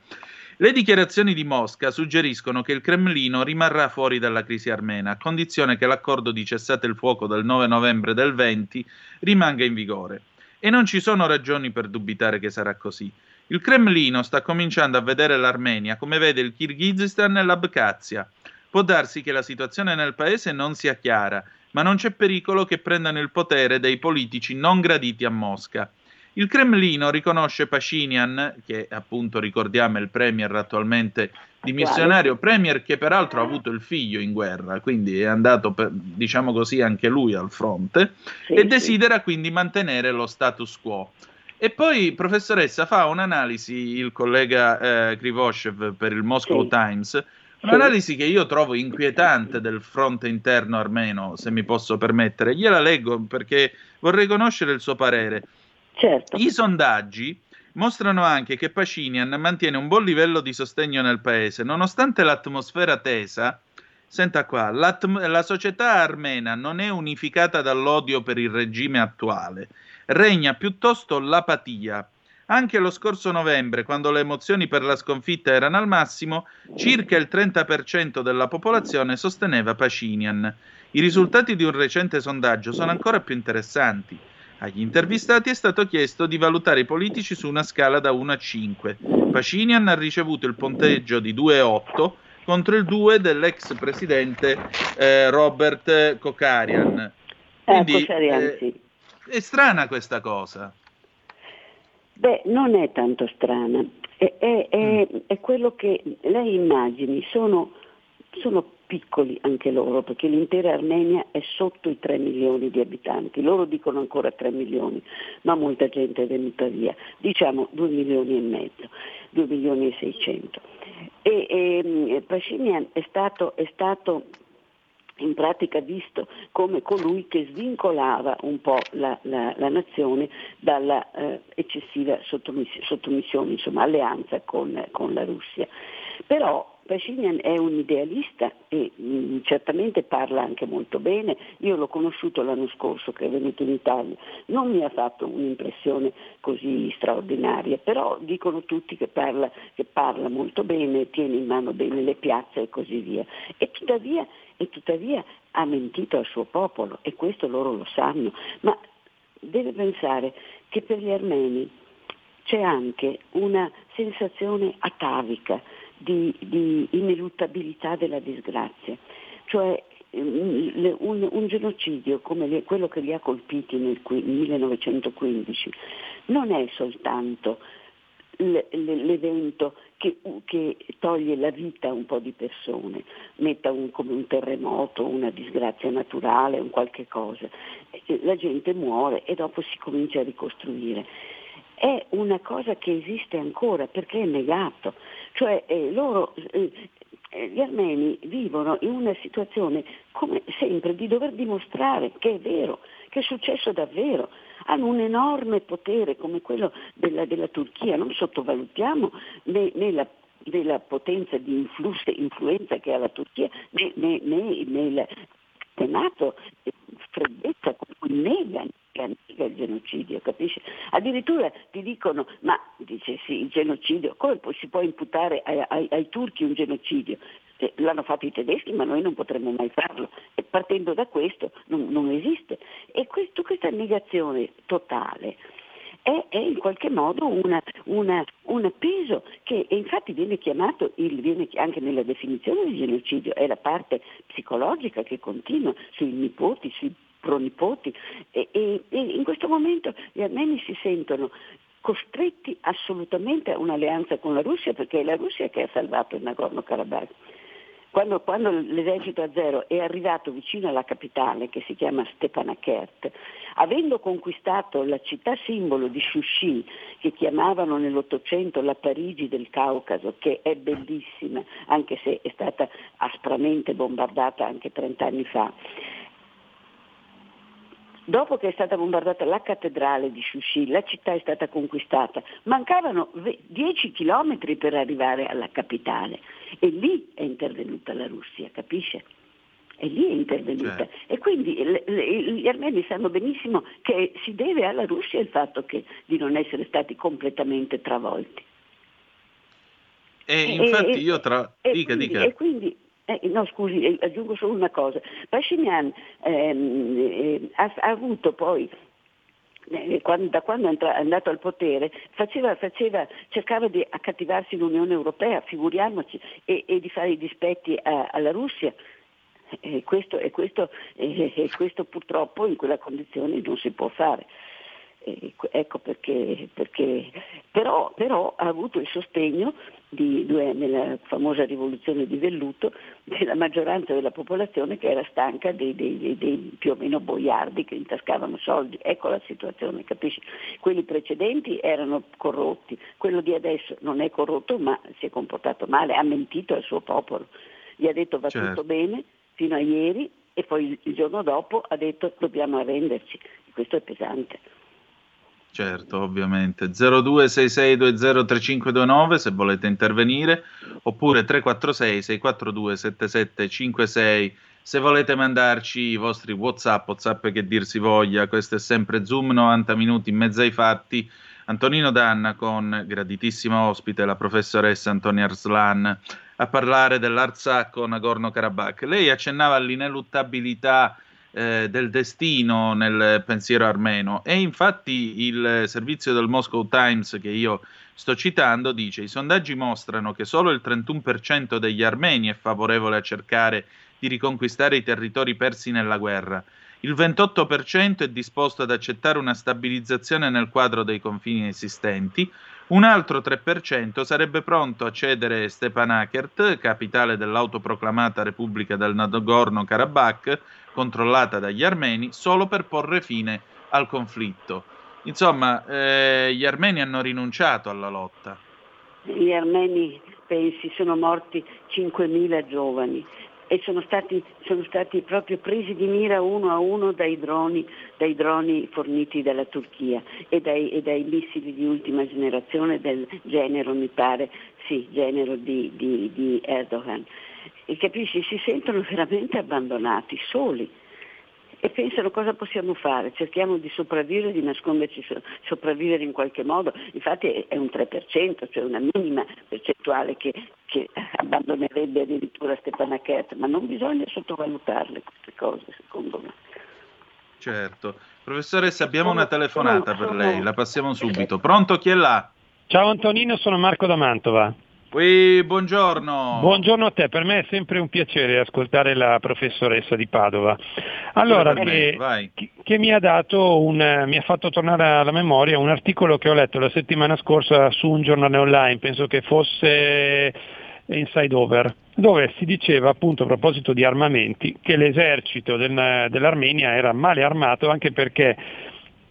[SPEAKER 1] Le dichiarazioni di Mosca suggeriscono che il Cremlino rimarrà fuori dalla crisi armena, a condizione che l'accordo di cessate il fuoco del 9 novembre del 20 rimanga in vigore. E non ci sono ragioni per dubitare che sarà così. Il Cremlino sta cominciando a vedere l'Armenia come vede il Kirghizistan e l'Abkhazia. Può darsi che la situazione nel paese non sia chiara, ma non c'è pericolo che prendano il potere dei politici non graditi a Mosca. Il Cremlino riconosce Pacinian, che appunto ricordiamo è il premier attualmente dimissionario, premier che peraltro ha avuto il figlio in guerra, quindi è andato, per, diciamo così, anche lui al fronte, sì, e desidera sì. quindi mantenere lo status quo. E poi, professoressa, fa un'analisi il collega eh, Krivoshev per il Moscow sì. Times Un'analisi che io trovo inquietante del fronte interno armeno, se mi posso permettere. Gliela leggo perché vorrei conoscere il suo parere.
[SPEAKER 11] Certo.
[SPEAKER 1] I sondaggi mostrano anche che Pacinian mantiene un buon livello di sostegno nel paese, nonostante l'atmosfera tesa. Senta qua, la società armena non è unificata dall'odio per il regime attuale, regna piuttosto l'apatia anche lo scorso novembre, quando le emozioni per la sconfitta erano al massimo, circa il 30% della popolazione sosteneva Pacinian. I risultati di un recente sondaggio sono ancora più interessanti. Agli intervistati è stato chiesto di valutare i politici su una scala da 1 a 5. Pacinian ha ricevuto il punteggio di 2,8 contro il 2 dell'ex presidente eh, Robert Kokarian. Quindi, eh, è strana questa cosa.
[SPEAKER 11] Beh, non è tanto strana, è, è, è, mm. è quello che lei immagini, sono, sono, piccoli anche loro, perché l'intera Armenia è sotto i 3 milioni di abitanti, loro dicono ancora 3 milioni, ma molta gente è venuta via, diciamo 2 milioni e mezzo, 2 milioni e 600. E, e Pascinian è stato, è stato in pratica visto come colui che svincolava un po' la, la, la nazione dalla eh, eccessiva sottomissione, sottomissione, insomma alleanza con, con la Russia. Però Pashinyan è un idealista e mh, mm, certamente parla anche molto bene. Io l'ho conosciuto l'anno scorso che è venuto in Italia, non mi ha fatto un'impressione così straordinaria, però dicono tutti che parla, che parla molto bene, tiene in mano bene le piazze e così via. E tuttavia, e tuttavia ha mentito al suo popolo e questo loro lo sanno. Ma deve pensare che per gli armeni c'è anche una sensazione atavica di, di ineluttabilità della disgrazia, cioè mm, un, un, genocidio come quello che li ha colpiti nel 1915 non è soltanto l'evento che, che, toglie la vita a un po' di persone, metta un, come un terremoto, una disgrazia naturale, un qualche cosa. La gente muore e dopo si comincia a ricostruire. È una cosa che esiste ancora perché è negato, cioè eh, loro, eh, eh, gli armeni vivono in una situazione come sempre di dover dimostrare che è vero, che è successo davvero, hanno un enorme potere come quello della, della Turchia, non sottovalutiamo né, né la della potenza di influsse, influenza che ha la Turchia né, né, né, la Senato freddezza con cui nega nega il genocidio, capisci? Addirittura ti dicono, ma dice sì, il genocidio, come si può imputare ai, ai, ai turchi un genocidio? Eh, l'hanno fatto i tedeschi, ma noi non potremmo mai farlo. Partendo da questo non, non esiste. E questo, questa negazione totale è, è, in qualche modo un peso che infatti viene chiamato, il, viene anche nella definizione di genocidio, è la parte psicologica che continua sui nipoti, sui pronipoti e, e, e in questo momento gli armeni si sentono costretti assolutamente a un'alleanza con la Russia perché è la Russia che ha salvato il Nagorno-Karabakh. Quando, quando, l'esercito azero è arrivato vicino alla capitale, che si chiama Stepanakert, avendo conquistato la città simbolo di Shushi, che chiamavano nell'Ottocento la Parigi del Caucaso, che è bellissima, anche se è stata aspramente bombardata anche 30 anni fa, Dopo che è stata bombardata la cattedrale di Shushi, la città è stata conquistata, mancavano 10 chilometri per arrivare alla capitale e lì è intervenuta la Russia, capisce? E lì è intervenuta. Certo. E quindi le, le, gli armeni sanno benissimo che si deve alla Russia il fatto che, di non essere stati completamente travolti.
[SPEAKER 1] E infatti e, io tra...
[SPEAKER 11] E, dica, quindi, dica. E quindi eh, no, scusi, eh, aggiungo solo una cosa. Pashinyan ehm, eh, ha, ha, avuto poi eh, quando, da quando è andato al potere, faceva, faceva, cercava di accattivarsi l'Unione Europea, figuriamoci, e, e di fare i dispetti a, alla Russia. E questo, e, questo, e questo, purtroppo in quella condizione non si può fare. Ecco perché, perché però, però, ha avuto il sostegno di, nella famosa rivoluzione di velluto della maggioranza della popolazione che era stanca dei, dei, dei, dei, più o meno boiardi che intascavano soldi. Ecco la situazione, capisci? Quelli precedenti erano corrotti, quello di adesso non è corrotto ma si è comportato male, ha mentito al suo popolo, gli ha detto va certo. tutto bene fino a ieri e poi il giorno dopo ha detto dobbiamo arrenderci. Questo è pesante.
[SPEAKER 1] Certo, ovviamente. 0266203529 se volete intervenire, oppure 346 642 7756 se volete mandarci i vostri WhatsApp, WhatsApp che dir si voglia. Questo è sempre Zoom 90 minuti in mezzo ai fatti. Antonino Danna con graditissimo ospite la professoressa Antonia Arslan a parlare dell'Artsacco Nagorno-Karabakh. Lei accennava all'ineluttabilità eh, del destino nel pensiero armeno. E infatti il servizio del Moscow Times che io sto citando dice i sondaggi mostrano che solo il 31% degli armeni è favorevole a cercare di riconquistare i territori persi nella guerra. Il 28% è disposto ad accettare una stabilizzazione nel quadro dei confini esistenti, un altro 3% sarebbe pronto a cedere Stepanakert, capitale dell'autoproclamata Repubblica del Nagorno-Karabakh, controllata dagli armeni, solo per porre fine al conflitto. Insomma, eh, gli armeni hanno rinunciato alla lotta.
[SPEAKER 11] Gli armeni, pensi, sono morti 5.000 giovani e sono stati, sono stati, proprio presi di mira uno a uno dai droni, dai droni forniti dalla Turchia e dai, e dai, missili di ultima generazione del genero, mi pare, sì, genero di, di, di Erdogan. E capisci, si sentono veramente abbandonati, soli e pensano cosa possiamo fare, cerchiamo di sopravvivere, di nasconderci, sopravvivere in qualche modo, infatti è un 3%, cioè una minima percentuale che, che abbandonerebbe addirittura Stepanakert, ma non bisogna sottovalutarle queste cose secondo me.
[SPEAKER 1] Certo. Professoressa, abbiamo una telefonata per lei, la passiamo subito. Pronto, chi è là?
[SPEAKER 12] Ciao Antonino, sono Marco da Mantova.
[SPEAKER 1] Oui, buongiorno.
[SPEAKER 12] Buongiorno a te, per me è sempre un piacere ascoltare la professoressa di Padova. Allora, che, che, mi, ha un, mi ha fatto tornare alla memoria un articolo che ho letto la settimana scorsa su un giornale online, penso che fosse Inside Over, dove si diceva appunto a proposito di armamenti che l'esercito del, dell'Armenia era male armato anche perché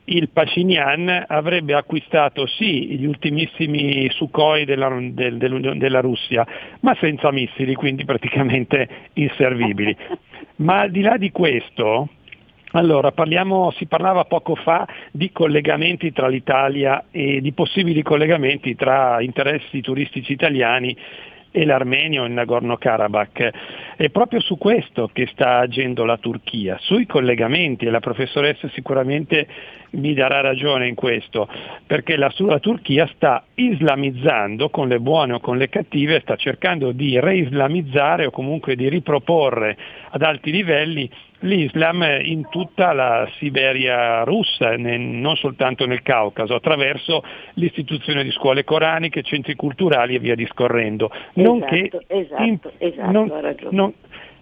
[SPEAKER 12] il Pacinian avrebbe acquistato sì gli ultimissimi Sukhoi della, del, del, della Russia, ma senza missili, quindi praticamente inservibili. Ma al di là di questo, allora, parliamo, si parlava poco fa di collegamenti tra l'Italia e di possibili collegamenti tra interessi turistici italiani e l'Armenia o il Nagorno-Karabakh. È proprio su questo che sta agendo la Turchia, sui collegamenti, e la professoressa sicuramente mi darà ragione in questo, perché la, la Turchia sta islamizzando, con le buone o con le cattive, sta cercando di reislamizzare o comunque di riproporre ad alti livelli l'Islam in tutta la Siberia russa, non soltanto nel Caucaso, attraverso l'istituzione di scuole coraniche, centri culturali e via discorrendo,
[SPEAKER 11] esatto, nonché, esatto, in, esatto, non,
[SPEAKER 12] non,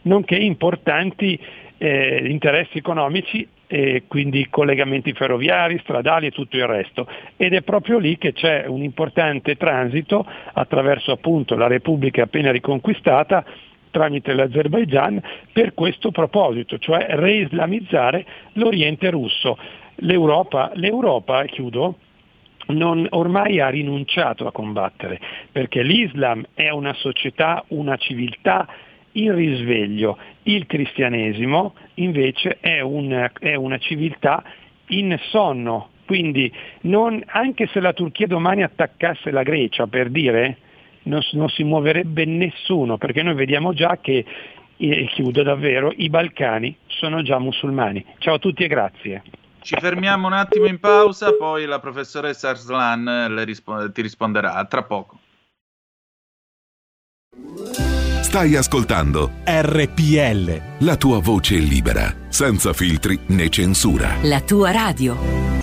[SPEAKER 12] nonché importanti eh, interessi economici e quindi collegamenti ferroviari, stradali e tutto il resto. Ed è proprio lì che c'è un importante transito attraverso appunto la Repubblica appena riconquistata tramite l'Azerbaigian per questo proposito, cioè reislamizzare l'Oriente russo. L'Europa, l'Europa chiudo, non, ormai ha rinunciato a combattere, perché l'Islam è una società, una civiltà in risveglio, il cristianesimo invece è una, è una civiltà in sonno, quindi non, anche se la Turchia domani attaccasse la Grecia, per dire, non, non si muoverebbe nessuno, perché noi vediamo già che, e chiudo davvero, i Balcani sono già musulmani. Ciao a tutti e grazie.
[SPEAKER 1] Ci fermiamo un attimo in pausa, poi la professoressa Arslan rispo- ti risponderà. Tra poco.
[SPEAKER 7] Stai ascoltando
[SPEAKER 6] RPL.
[SPEAKER 7] La tua voce libera, senza filtri né censura.
[SPEAKER 8] La tua radio.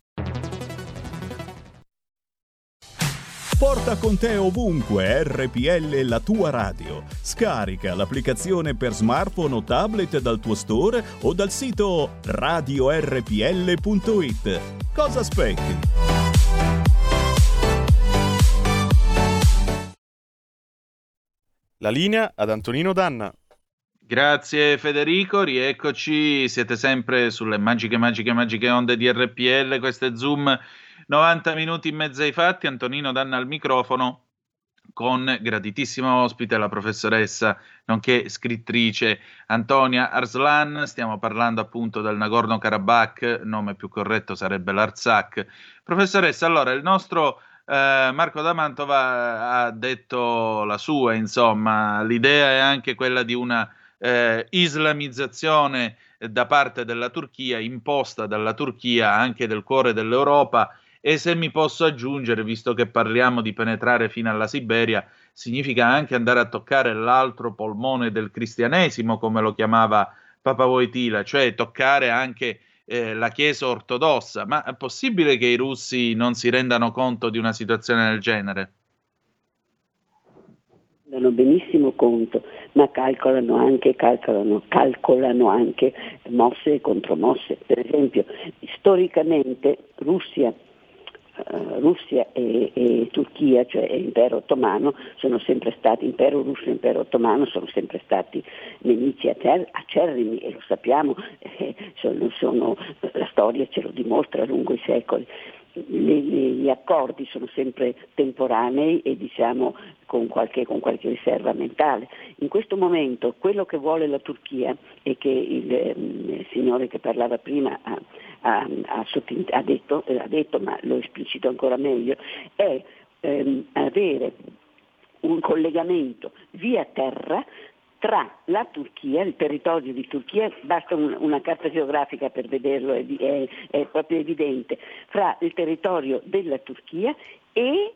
[SPEAKER 6] Porta con te ovunque RPL la tua radio. Scarica l'applicazione per smartphone o tablet dal tuo store o dal sito radiorpl.it. Cosa aspetti?
[SPEAKER 10] La linea ad Antonino Danna.
[SPEAKER 1] Grazie Federico, rieccoci, siete sempre sulle magiche, magiche, magiche onde di RPL, questo è Zoom 90 minuti in mezzo ai fatti, Antonino Danna al microfono. con graditissima ospite la professoressa, nonché scrittrice Antonia Arslan. Stiamo parlando appunto del Nagorno-Karabakh, nome più corretto sarebbe l'Artsakh. Professoressa, allora il nostro eh, Marco D'Amantova ha detto la sua, insomma, l'idea è anche quella di una eh, islamizzazione da parte della Turchia, imposta dalla Turchia anche del cuore dell'Europa e se mi posso aggiungere, visto che parliamo di penetrare fino alla Siberia, significa anche andare a toccare l'altro polmone del cristianesimo, come lo chiamava Papa Wojtyla, cioè toccare anche eh, la Chiesa ortodossa. Ma è possibile che i russi non si rendano conto di una situazione del genere?
[SPEAKER 11] danno benissimo conto, ma calcolano anche, calcolano, calcolano anche mosse e contromosse. Per esempio, storicamente Russia Uh, Russia e, e, Turchia, cioè impero ottomano, sono sempre stati, impero russo e impero ottomano sono sempre stati nemici acer- acerrimi e lo sappiamo, [LAUGHS] eh, sono, sono, la storia ce lo dimostra lungo i secoli. Gli, accordi sono sempre temporanei e diciamo con qualche, con qualche, riserva mentale. In questo momento quello che vuole la Turchia e che il, il signore che parlava prima ha, ha, ha, ha, detto, ha, detto, ma lo esplicito ancora meglio, è ehm, avere un collegamento via terra tra la Turchia, il territorio di Turchia, basta un, una carta geografica per vederlo, è, è, è, proprio evidente, fra il territorio della Turchia e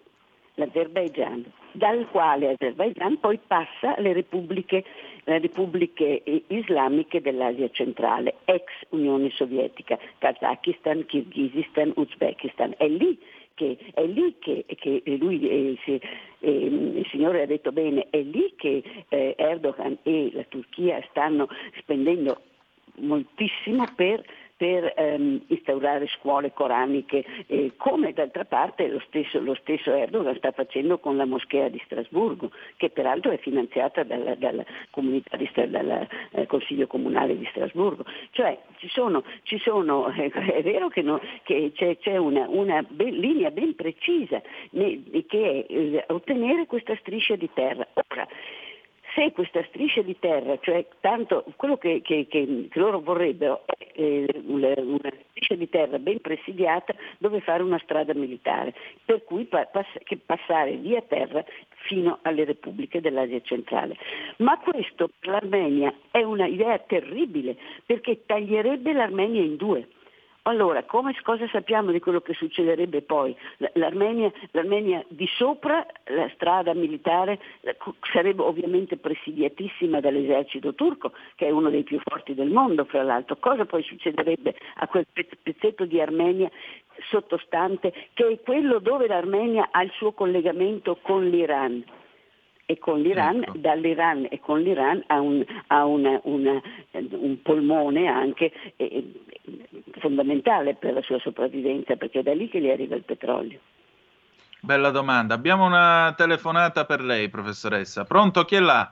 [SPEAKER 11] l'Azerbaigian, dal quale Azerbaigian poi passa alle repubbliche, le repubbliche islamiche dell'Asia centrale, ex Unione Sovietica, Kazakistan, Kirghizistan, Uzbekistan. È lì che è lì che, che lui, eh, se, eh, il Signore ha detto bene, è lì che eh, Erdogan e la Turchia stanno spendendo moltissimo per per ehm, instaurare scuole coraniche, eh, come d'altra parte lo stesso, lo stesso, Erdogan sta facendo con la moschea di Strasburgo, che peraltro è finanziata dalla, dalla di, dal eh, Consiglio Comunale di Strasburgo. Cioè ci sono, ci sono [LAUGHS] eh, è vero che, no, che c'è, c'è, una, una ben, linea ben precisa ne, che è eh, ottenere questa striscia di terra. Ora, se questa striscia di terra, cioè tanto quello che, che, che, che loro vorrebbero è eh, una, striscia di terra ben presidiata dove fare una strada militare, per cui pa- pass- passare via terra fino alle repubbliche dell'Asia centrale. Ma questo per l'Armenia è una idea terribile perché taglierebbe l'Armenia in due. Allora, come, cosa sappiamo di quello che succederebbe poi? L'Armenia, L'Armenia, di sopra, la strada militare sarebbe ovviamente presidiatissima dall'esercito turco, che è uno dei più forti del mondo, fra l'altro. Cosa poi succederebbe a quel pezzetto di Armenia sottostante, che è quello dove l'Armenia ha il suo collegamento con l'Iran? E con l'Iran, ecco. dall'Iran e con l'Iran ha un, ha una, una, un polmone anche eh, fondamentale per la sua sopravvivenza, perché è da lì che gli arriva il petrolio.
[SPEAKER 1] Bella domanda. Abbiamo una telefonata per lei, professoressa. Pronto? Chi è là?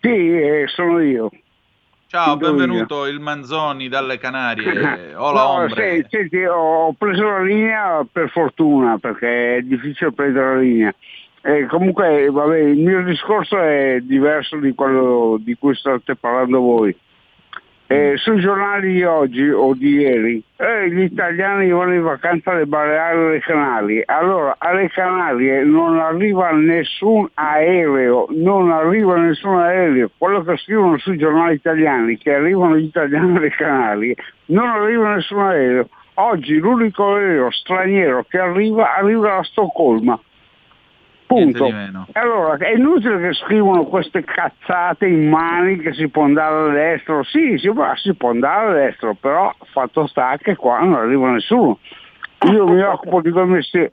[SPEAKER 13] Sì, eh, sono io.
[SPEAKER 1] Ciao, benvenuto il Manzoni dalle Canarie. Hola, [LAUGHS] no,
[SPEAKER 13] senti, senti, ho preso la linea per fortuna, perché è difficile prendere la linea. Eh, comunque, vabbè, il mio discorso è diverso di quello di cui state parlando voi. Eh, mm. sui giornali di oggi o di ieri, eh, gli italiani vanno in vacanza alle Baleari o alle Canarie. Allora, alle Canarie non arriva nessun aereo, non arriva nessun aereo. Quello che scrivono sui giornali italiani, che arrivano gli italiani alle Canarie, non arriva nessun aereo. Oggi l'unico aereo straniero che arriva arriva a Stoccolma. Punto. Allora è inutile che scrivono queste cazzate in mani che si può andare all'estero. Sì, si, si può andare all'estero, però fatto sta che qua non arriva nessuno. Io mi occupo di quel mestiere.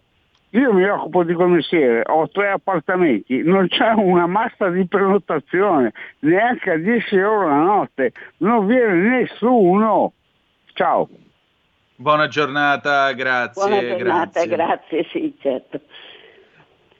[SPEAKER 13] Io mi occupo di quel mestiere, ho tre appartamenti, non c'è una massa di prenotazione, neanche a 10 euro la notte, non viene nessuno. Ciao.
[SPEAKER 1] Buona giornata, grazie.
[SPEAKER 11] Buona giornata,
[SPEAKER 1] grazie,
[SPEAKER 11] grazie sì, certo.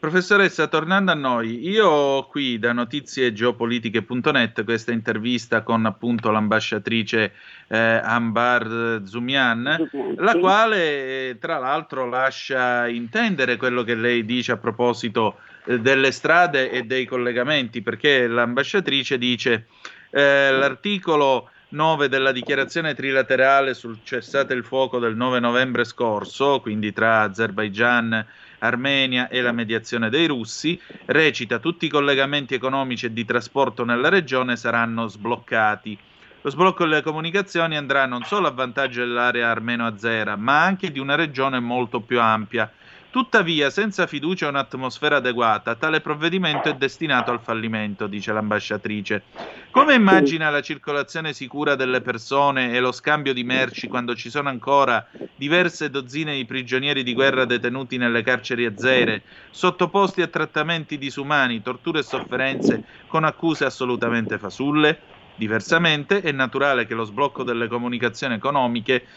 [SPEAKER 1] Professoressa, tornando a noi, io ho qui da notiziegeopolitiche.net questa intervista con appunto l'ambasciatrice eh, Ambar Zumian, la quale tra l'altro lascia intendere quello che lei dice a proposito eh, delle strade e dei collegamenti, perché l'ambasciatrice dice eh, l'articolo 9 della dichiarazione trilaterale sul cessate il fuoco del 9 novembre scorso, quindi tra Azerbaigian, Armenia e la mediazione dei russi, recita tutti i collegamenti economici e di trasporto nella regione saranno sbloccati. Lo sblocco delle comunicazioni andrà non solo a vantaggio dell'area armeno-azera, ma anche di una regione molto più ampia Tuttavia, senza fiducia e un'atmosfera adeguata, tale provvedimento è destinato al fallimento, dice l'ambasciatrice. Come immagina la circolazione sicura delle persone e lo scambio di merci quando ci sono ancora diverse dozzine di prigionieri di guerra detenuti nelle carceri azere, sottoposti a trattamenti disumani, torture e sofferenze con accuse assolutamente fasulle? Diversamente è naturale che lo sblocco delle comunicazioni economiche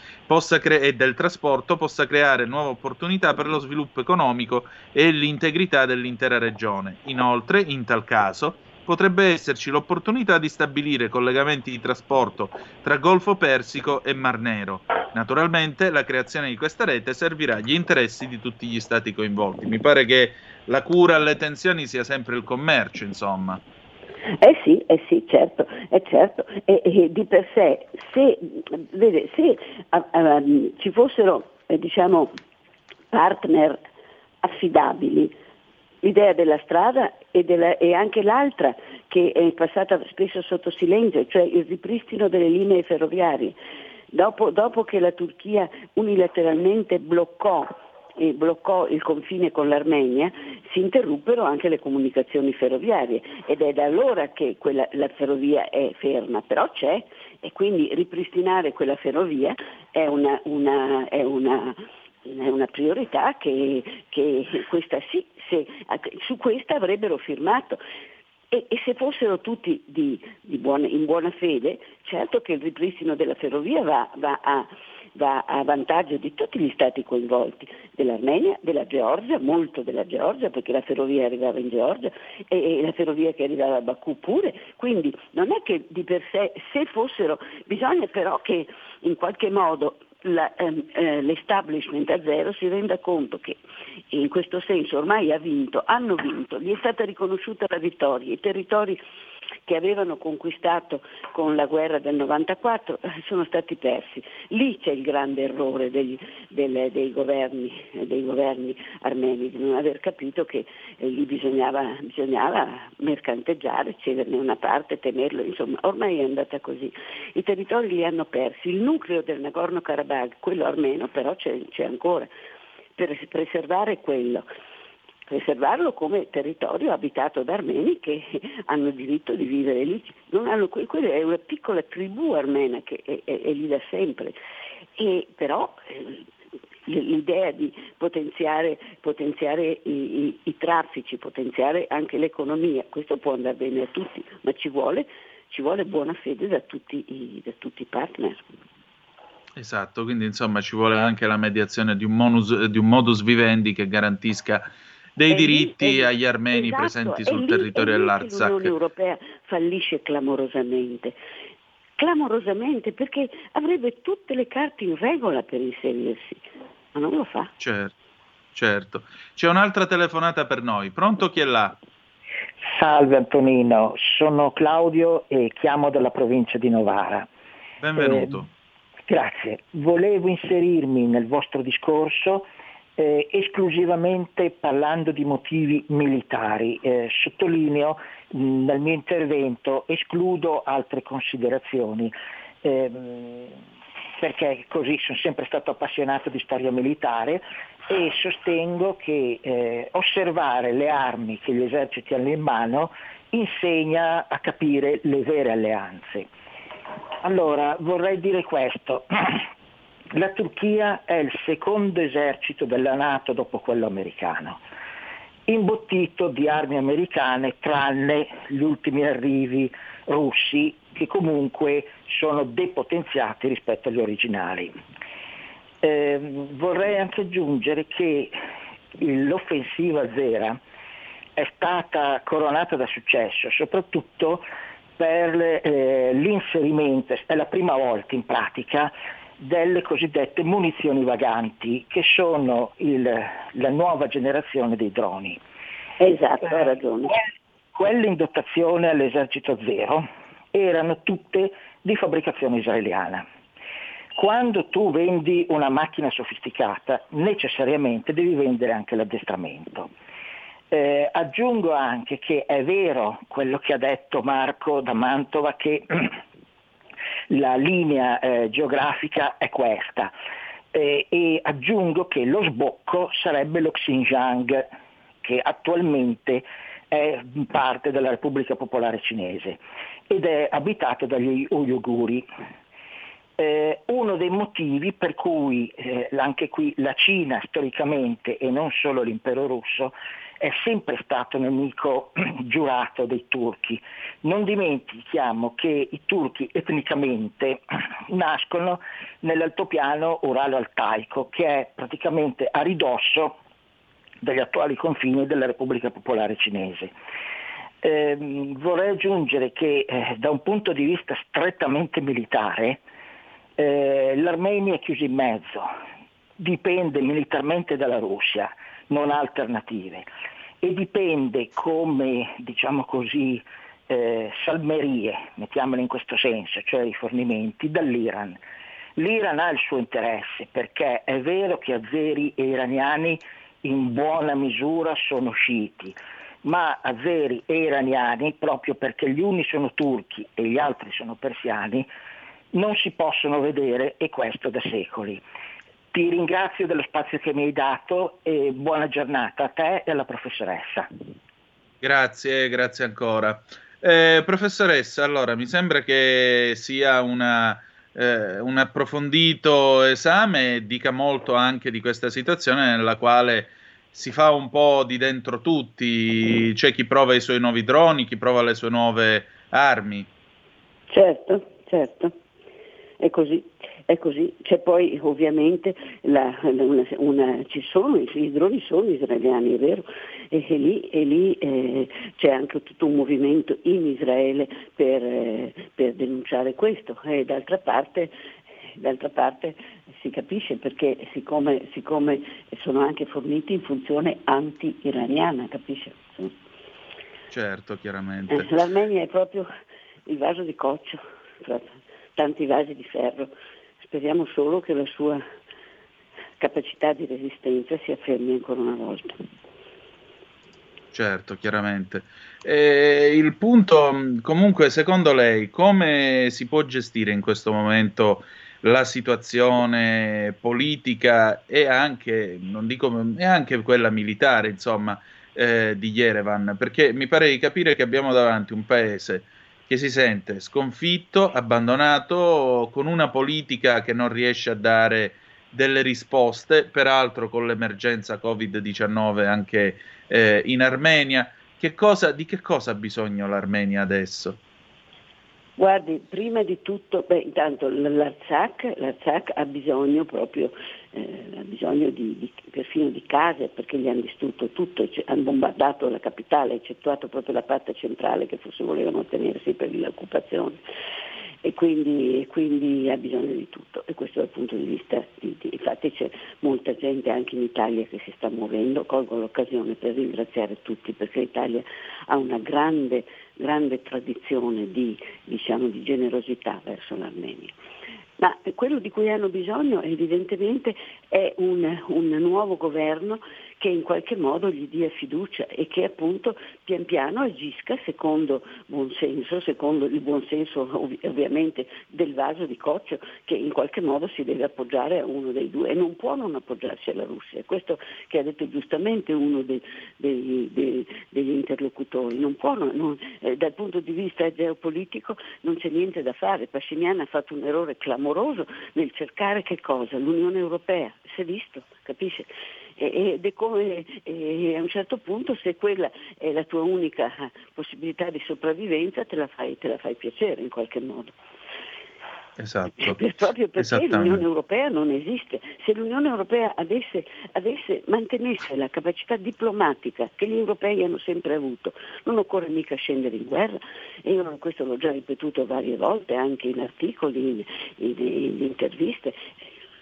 [SPEAKER 1] cre- e del trasporto possa creare nuove opportunità per lo sviluppo economico e l'integrità dell'intera regione. Inoltre, in tal caso, potrebbe esserci l'opportunità di stabilire collegamenti di trasporto tra Golfo Persico e Mar Nero. Naturalmente la creazione di questa rete servirà agli interessi di tutti gli stati coinvolti. Mi pare che la cura alle tensioni sia sempre il commercio, insomma.
[SPEAKER 11] Eh sì, eh sì, certo, è certo. E, e di per sé, se, vede, se uh, uh, ci fossero, eh, diciamo, partner affidabili, l'idea della strada e, della, e, anche l'altra che è passata spesso sotto silenzio, cioè il ripristino delle linee ferroviarie. Dopo, dopo che la Turchia unilateralmente bloccò e bloccò il confine con l'Armenia, si interruppero anche le comunicazioni ferroviarie ed è da allora che quella, la ferrovia è ferma, però c'è e quindi ripristinare quella ferrovia è una, una, è una è una priorità che, che questa sì, se, su questa avrebbero firmato. E, e, se fossero tutti di, di buona, in buona fede, certo che il ripristino della ferrovia va, va a, va a vantaggio di tutti gli stati coinvolti, dell'Armenia, della Georgia, molto della Georgia, perché la ferrovia arrivava in Georgia e, e la ferrovia che arrivava a Baku pure, quindi non è che di per sé, se fossero, bisogna però che in qualche modo la, ehm, eh, l'establishment a zero si renda conto che in questo senso ormai ha vinto, hanno vinto, gli è stata riconosciuta la vittoria, i territori che avevano conquistato con la guerra del 94 eh, sono stati persi. Lì c'è il grande errore dei, dei, dei, governi, dei governi, armeni, di non aver capito che eh, lì bisognava, bisognava, mercanteggiare, cederne una parte, tenerlo, insomma ormai è andata così. I territori li hanno persi, il nucleo del Nagorno-Karabakh, quello armeno però c'è, c'è ancora, per preservare quello preservarlo come territorio abitato da armeni che [LAUGHS] hanno diritto di vivere lì. Hanno, quella è una piccola tribù armena che è, è, è lì da sempre, e però eh, l'idea di potenziare, potenziare i, i, i, traffici, potenziare anche l'economia, questo può andare bene a tutti, ma ci vuole, ci vuole buona fede da tutti, i, da tutti i partner.
[SPEAKER 1] Esatto, quindi insomma ci vuole anche la mediazione di un, monus, di un modus vivendi che garantisca dei e diritti lì, agli armeni esatto, presenti sul lì, territorio dell'Artsakh.
[SPEAKER 11] L'Unione Europea fallisce clamorosamente. Clamorosamente perché avrebbe tutte le carte in regola per inserirsi, ma non lo fa.
[SPEAKER 1] Certo, certo. C'è un'altra telefonata per noi. Pronto chi è là?
[SPEAKER 14] Salve Antonino, sono Claudio e chiamo dalla provincia di Novara.
[SPEAKER 1] Benvenuto.
[SPEAKER 14] Eh, grazie. Volevo inserirmi nel vostro discorso eh, esclusivamente parlando di motivi militari. Eh, sottolineo mh, nel mio intervento, escludo altre considerazioni. Ehm, perché così sono sempre stato appassionato di storia militare e sostengo che eh, osservare le armi che gli eserciti hanno in mano insegna a capire le vere alleanze. Allora, vorrei dire questo. [CLEARS THROAT] La Turchia è il secondo esercito della Nato dopo quello americano, imbottito di armi americane tranne gli ultimi arrivi russi che comunque sono depotenziati rispetto agli originali. Eh, vorrei anche aggiungere che l'offensiva zera è stata coronata da successo, soprattutto per eh, l'inserimento, è la prima volta in pratica, delle cosiddette munizioni vaganti, che sono il, la nuova generazione dei droni.
[SPEAKER 11] Esatto, ha ragione.
[SPEAKER 14] Quelle in dotazione all'esercito zero erano tutte di fabbricazione israeliana. Quando tu vendi una macchina sofisticata, necessariamente devi vendere anche l'addestramento. Eh, aggiungo anche che è vero quello che ha detto Marco da Mantova che [CLEARS THROAT] la linea eh, geografica è questa eh, e aggiungo che lo sbocco sarebbe lo Xinjiang che attualmente è parte della Repubblica Popolare Cinese ed è abitato dagli Uiguri. Eh, uno dei motivi per cui eh, anche qui la Cina storicamente e non solo l'impero russo è sempre stato nemico [CLEARS THROAT] giurato dei turchi. Non dimentichiamo che i turchi etnicamente [CLEARS THROAT] nascono nell'altopiano uralo-altaico, che è praticamente a ridosso degli attuali confini della Repubblica Popolare Cinese. Eh, vorrei aggiungere che eh, da un punto di vista strettamente militare eh, l'Armenia è chiusa in mezzo, dipende militarmente dalla Russia, non ha alternative e dipende come, diciamo così, eh, salmerie, mettiamole in questo senso, cioè rifornimenti, dall'Iran. L'Iran ha il suo interesse perché è vero che azeri e iraniani in buona misura sono sciiti, ma azeri e iraniani, proprio perché gli uni sono turchi e gli altri sono persiani, non si possono vedere e questo da secoli. Ti ringrazio dello spazio che mi hai dato e buona giornata a te e alla professoressa.
[SPEAKER 1] Grazie, grazie ancora. Eh, professoressa, allora mi sembra che sia una, eh, un approfondito esame e dica molto anche di questa situazione nella quale si fa un po' di dentro tutti, c'è chi prova i suoi nuovi droni, chi prova le sue nuove armi.
[SPEAKER 11] Certo, certo, è così. È così, c'è poi ovviamente la, una, una, ci sono, i droni sono israeliani, è vero, e, e lì, e lì eh, c'è anche tutto un movimento in Israele per, eh, per denunciare questo e d'altra parte, d'altra parte si capisce perché siccome, siccome, sono anche forniti in funzione anti-iraniana, capisce?
[SPEAKER 1] Certo, chiaramente.
[SPEAKER 11] Eh, L'Armenia è proprio il vaso di coccio, tanti vasi di ferro. Speriamo solo che la sua capacità di resistenza si affermi ancora una volta.
[SPEAKER 1] Certo, chiaramente. E il punto, comunque, secondo lei, come si può gestire in questo momento la situazione politica e anche, dico, e anche quella militare, insomma, eh, di Yerevan? Perché mi pare di capire che abbiamo davanti un paese che si sente sconfitto, abbandonato, con una politica che non riesce a dare delle risposte, peraltro con l'emergenza Covid-19 anche eh, in Armenia. Che cosa, di che cosa ha bisogno l'Armenia adesso?
[SPEAKER 11] Guardi, prima di tutto, beh, intanto l'Arzak ha bisogno proprio, eh, ha bisogno di, di, perfino di case perché gli hanno distrutto tutto, cioè, hanno bombardato la capitale, eccettuato proprio la parte centrale che forse volevano tenersi per l'occupazione. E quindi, quindi, ha bisogno di tutto. E questo dal punto di vista di, di, infatti c'è molta gente anche in Italia che si sta muovendo, colgo l'occasione per ringraziare tutti perché l'Italia ha una grande, grande tradizione di, diciamo, di generosità verso l'Armenia. Ma quello di cui hanno bisogno evidentemente è un, un nuovo governo che in qualche modo gli dia fiducia e che appunto pian piano agisca secondo buon senso, secondo il buon senso ov- ovviamente del vaso di coccio che in qualche modo si deve appoggiare a uno dei due e non può non appoggiarsi alla Russia. Questo che ha detto giustamente uno dei, dei, dei, degli interlocutori. Non può, non, eh, dal punto di vista geopolitico non c'è niente da fare. Pascinian ha fatto un errore clamoroso nel cercare che cosa? L'Unione Europea. Si è visto, capisce? Ed è come a un certo punto se quella è la tua unica possibilità di sopravvivenza te la fai, te la fai piacere in qualche modo. Esatto. Proprio perché l'Unione Europea non esiste. Se l'Unione Europea avesse, avesse, mantenesse la capacità diplomatica che gli europei hanno sempre avuto, non occorre mica scendere in guerra. E io questo l'ho già ripetuto varie volte, anche in articoli, in, in, in interviste.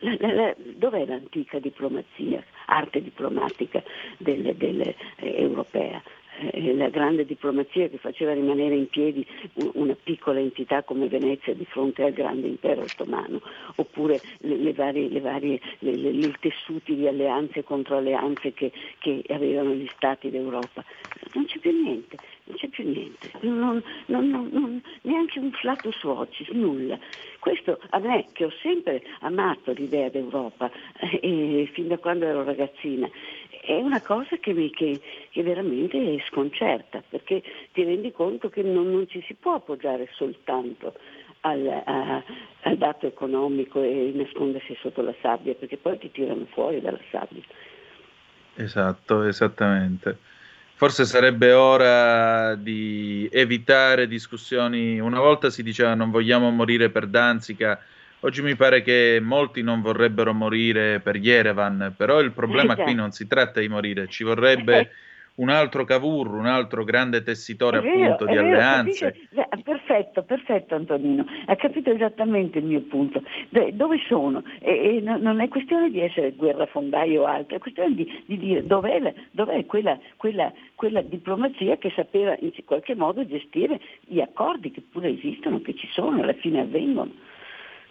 [SPEAKER 11] La, la, dov'è l'antica diplomazia, arte diplomatica del, del, eh, europea? Eh, la grande diplomazia che faceva rimanere in piedi una piccola entità come Venezia di fronte al grande impero ottomano, oppure le, le varie, le varie, i tessuti di alleanze contro alleanze che, che, avevano gli stati d'Europa. Non c'è più niente, non c'è più niente, non, non, non, neanche un flatus vocis, nulla. Questo a me, che ho sempre amato l'idea d'Europa, eh, fin da quando ero ragazzina, è una cosa che, mi, che, che, veramente sconcerta, perché ti rendi conto che non, non ci si può appoggiare soltanto al, a, al, dato economico e nascondersi sotto la sabbia, perché poi ti tirano fuori dalla sabbia.
[SPEAKER 1] Esatto, esattamente. Forse sarebbe ora di evitare discussioni. Una volta si diceva non vogliamo morire per Danzica, Oggi mi pare che molti non vorrebbero morire per Yerevan, però il problema qui non si tratta di morire, ci vorrebbe [LAUGHS] un altro Cavour, un altro grande tessitore vero, appunto di vero, alleanze.
[SPEAKER 11] Capito? Perfetto, perfetto Antonino, ha capito esattamente il mio punto. Dove sono? E, e non è questione di essere guerrafondaio o altro, è questione di, di dire dov'è, la, dov'è quella, quella, quella, diplomazia che sapeva in qualche modo gestire gli accordi che pure esistono, che ci sono, alla fine avvengono.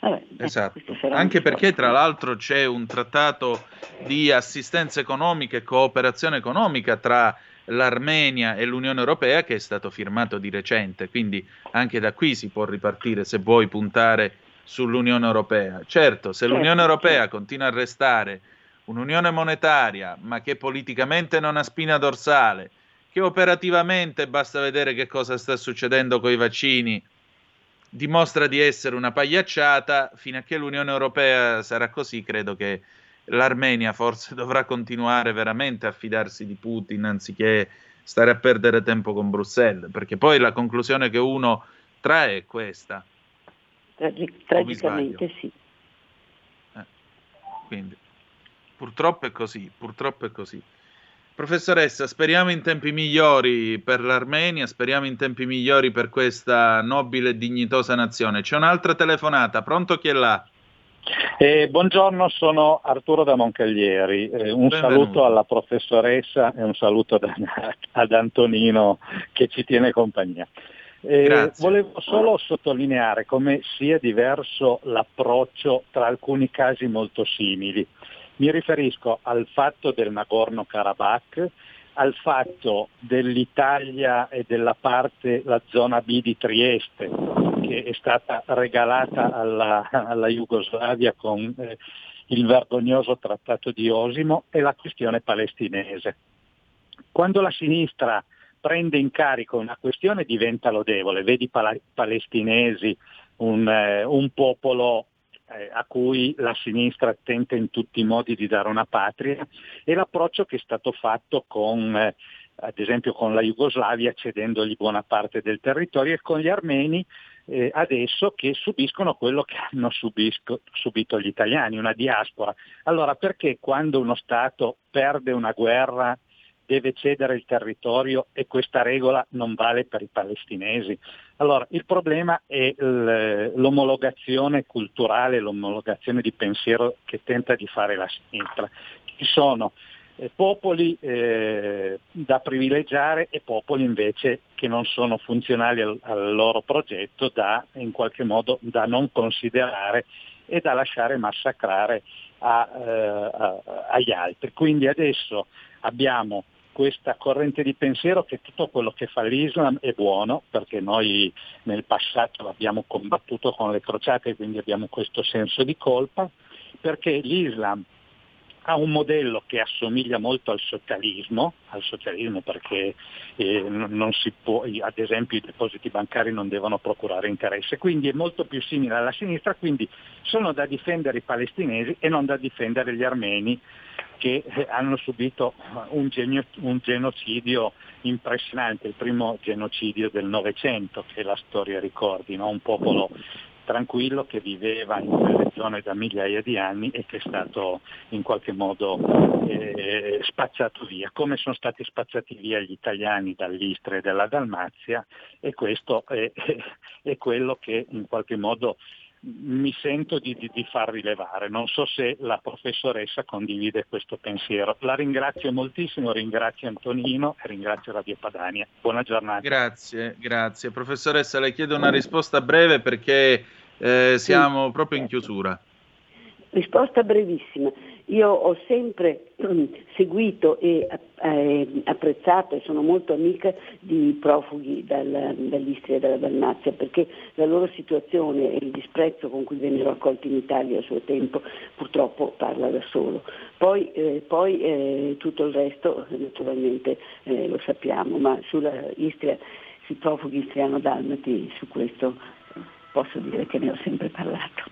[SPEAKER 1] Vabbè, esatto, anche perché tra l'altro c'è un trattato di assistenza economica e cooperazione economica tra l'Armenia e l'Unione Europea che è stato firmato di recente, quindi anche da qui si può ripartire se vuoi puntare sull'Unione Europea. Certo, se certo, l'Unione Europea certo. continua a restare un'unione monetaria, ma che politicamente non ha spina dorsale, che operativamente basta vedere che cosa sta succedendo con i vaccini, dimostra di essere una pagliacciata, fino a che l'Unione Europea sarà così, credo che l'Armenia forse [LAUGHS] dovrà continuare veramente a fidarsi di Putin anziché stare a perdere tempo con Bruxelles, perché poi la conclusione che uno trae è questa.
[SPEAKER 11] Tragi- tragicamente sì.
[SPEAKER 1] Eh, quindi, purtroppo è così, purtroppo è così. Professoressa, speriamo in tempi migliori per l'Armenia, speriamo in tempi migliori per questa nobile e dignitosa nazione. C'è un'altra telefonata, pronto chi è là?
[SPEAKER 15] Eh, buongiorno, sono Arturo da Moncaglieri. Eh, un Benvenuto. saluto alla professoressa e un saluto da, [LAUGHS] ad Antonino che ci tiene compagnia. Eh, volevo solo sottolineare come sia diverso l'approccio tra alcuni casi molto simili. Mi riferisco al fatto del Nagorno-Karabakh, al fatto dell'Italia e della parte, la zona B di Trieste, che è stata regalata alla, alla Jugoslavia con eh, il vergognoso trattato di Osimo, e la questione palestinese. Quando la sinistra prende in carico una questione diventa lodevole, vedi pala- palestinesi, un, eh, un popolo eh, a cui la sinistra tenta in tutti i modi di dare una patria e l'approccio che è stato fatto con, eh, ad esempio con la Jugoslavia cedendogli buona parte del territorio e con gli armeni eh, adesso che subiscono quello che hanno subisco, subito gli italiani, una diaspora. Allora perché quando uno Stato perde una guerra deve cedere il territorio e questa regola non vale per i palestinesi. Allora, il problema è l'omologazione culturale, l'omologazione di pensiero che tenta di fare la sinistra. Ci sono eh, popoli eh, da privilegiare e popoli invece che non sono funzionali al, al loro progetto da in qualche modo da non considerare e da lasciare massacrare a, eh, a, agli altri. Quindi adesso abbiamo questa corrente di pensiero che tutto quello che fa l'Islam è buono, perché noi nel passato l'abbiamo combattuto con le crociate, quindi abbiamo questo senso di colpa, perché l'Islam ha un modello che assomiglia molto al socialismo, al socialismo perché eh, non si può, ad esempio i depositi bancari non devono procurare interesse, quindi è molto più simile alla sinistra, quindi sono da difendere i palestinesi e non da difendere gli armeni che eh, hanno subito un, genio, un, genocidio impressionante, il primo genocidio del Novecento che la storia ricordi, no? un popolo tranquillo che viveva in quelle zone da migliaia di anni e che è stato in qualche modo eh, spazzato via, come sono stati spazzati via gli italiani dall'Istria e dalla Dalmazia e questo è, [LAUGHS] è quello che in qualche modo mi sento di, di, di, far rilevare. Non so se la professoressa condivide questo pensiero. La ringrazio moltissimo, ringrazio Antonino e ringrazio Radio Padania. Buona giornata.
[SPEAKER 1] Grazie, grazie. Professoressa, le chiedo una risposta breve perché eh, siamo sì. proprio in chiusura.
[SPEAKER 11] Risposta brevissima. Io ho sempre [CLEARS THROAT] seguito e eh, apprezzato e sono molto amica di profughi dal, dall'Istria e dalla Dalmazia perché la loro situazione e il disprezzo con cui vennero accolti in Italia a suo tempo purtroppo parla da solo. Poi, eh, poi eh, tutto il resto naturalmente eh, lo sappiamo, ma sulla Istria, sui profughi istriano-dalmati su questo posso dire che ne ho sempre parlato.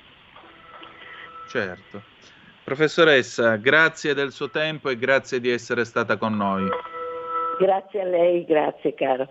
[SPEAKER 1] Certo. Professoressa, grazie del suo tempo e grazie di essere stata con noi.
[SPEAKER 11] Grazie a lei, grazie caro.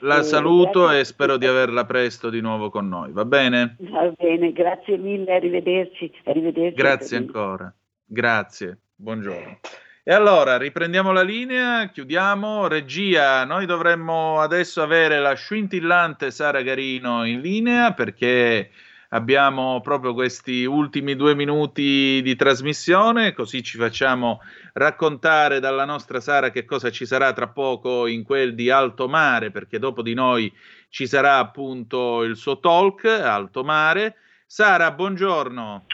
[SPEAKER 1] La eh, saluto e spero di averla presto di nuovo con noi, va bene?
[SPEAKER 11] Va bene, grazie mille, arrivederci. arrivederci
[SPEAKER 1] grazie ancora, grazie, buongiorno. E allora riprendiamo la linea, chiudiamo. Regia, noi dovremmo adesso avere la scintillante Sara Garino in linea perché abbiamo proprio questi ultimi due minuti di trasmissione, così ci facciamo raccontare dalla nostra Sara che cosa ci sarà tra poco in quel di Alto Mare, perché dopo di noi ci sarà appunto il suo talk Alto Mare. Sara, buongiorno.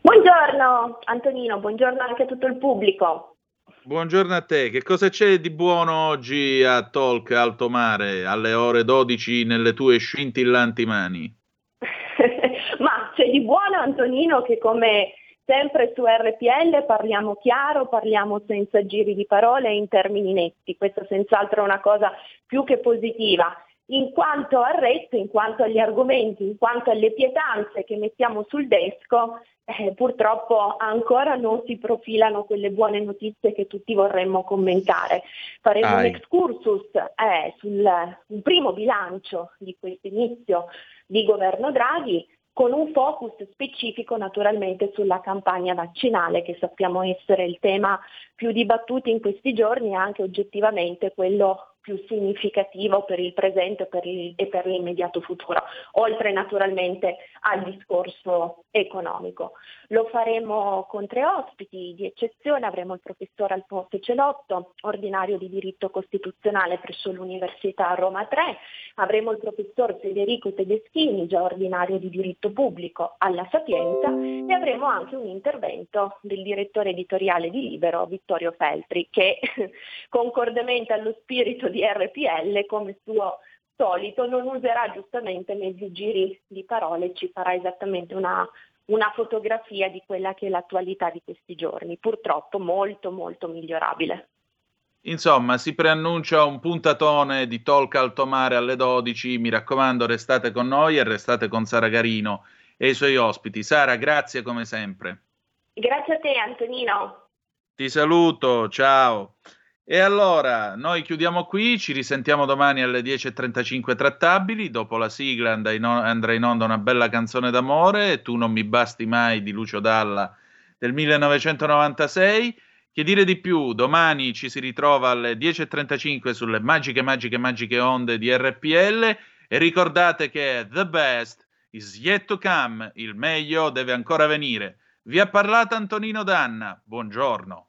[SPEAKER 16] Buongiorno Antonino, buongiorno anche a tutto il pubblico.
[SPEAKER 1] Buongiorno a te, che cosa c'è di buono oggi a Talk Alto Mare alle ore 12 nelle tue scintillanti mani? [LAUGHS]
[SPEAKER 16] Ma c'è di buono Antonino che come sempre su RPL parliamo chiaro, parliamo senza giri di parole e in termini netti. Questa senz'altro è una cosa più che positiva. In quanto al resto, in quanto agli argomenti, in quanto alle pietanze che mettiamo sul desco, eh, purtroppo ancora non si profilano quelle buone notizie che tutti vorremmo commentare. Faremo Ai. un excursus eh, sul un primo bilancio di questo inizio di governo Draghi con un focus specifico naturalmente sulla campagna vaccinale che sappiamo essere il tema più dibattuto in questi giorni e anche oggettivamente quello più significativo per il presente per il, e per l'immediato futuro, oltre naturalmente al discorso economico. Lo faremo con tre ospiti di eccezione, avremo il professor Alfonso Celotto, ordinario di diritto costituzionale presso l'Università Roma 3, avremo il professor Federico Tedeschini, già ordinario di diritto pubblico alla Sapienza e avremo anche un intervento del direttore editoriale di Libero, Vittorio Feltri, che [LAUGHS] concordemente allo spirito di RPL, come suo solito, non userà giustamente mezzi giri di parole, ci farà esattamente una, una fotografia di quella che è l'attualità di questi giorni, purtroppo molto molto migliorabile.
[SPEAKER 1] Insomma, si preannuncia un puntatone di Talk Alto Mare alle 12. Mi raccomando, restate con noi e restate con Sara Garino e i suoi ospiti. Sara, grazie come sempre.
[SPEAKER 16] Grazie a te, Antonino.
[SPEAKER 1] Ti saluto, ciao. E allora, noi chiudiamo qui, ci risentiamo domani alle 10.35 trattabili, dopo la sigla andrà in onda una bella canzone d'amore, Tu non mi basti mai di Lucio Dalla del 1996. Che dire di più, domani ci si ritrova alle 10.35 sulle magiche, magiche, magiche onde di RPL e ricordate che the best is yet to come, il meglio deve ancora venire. Vi ha parlato Antonino Danna, buongiorno.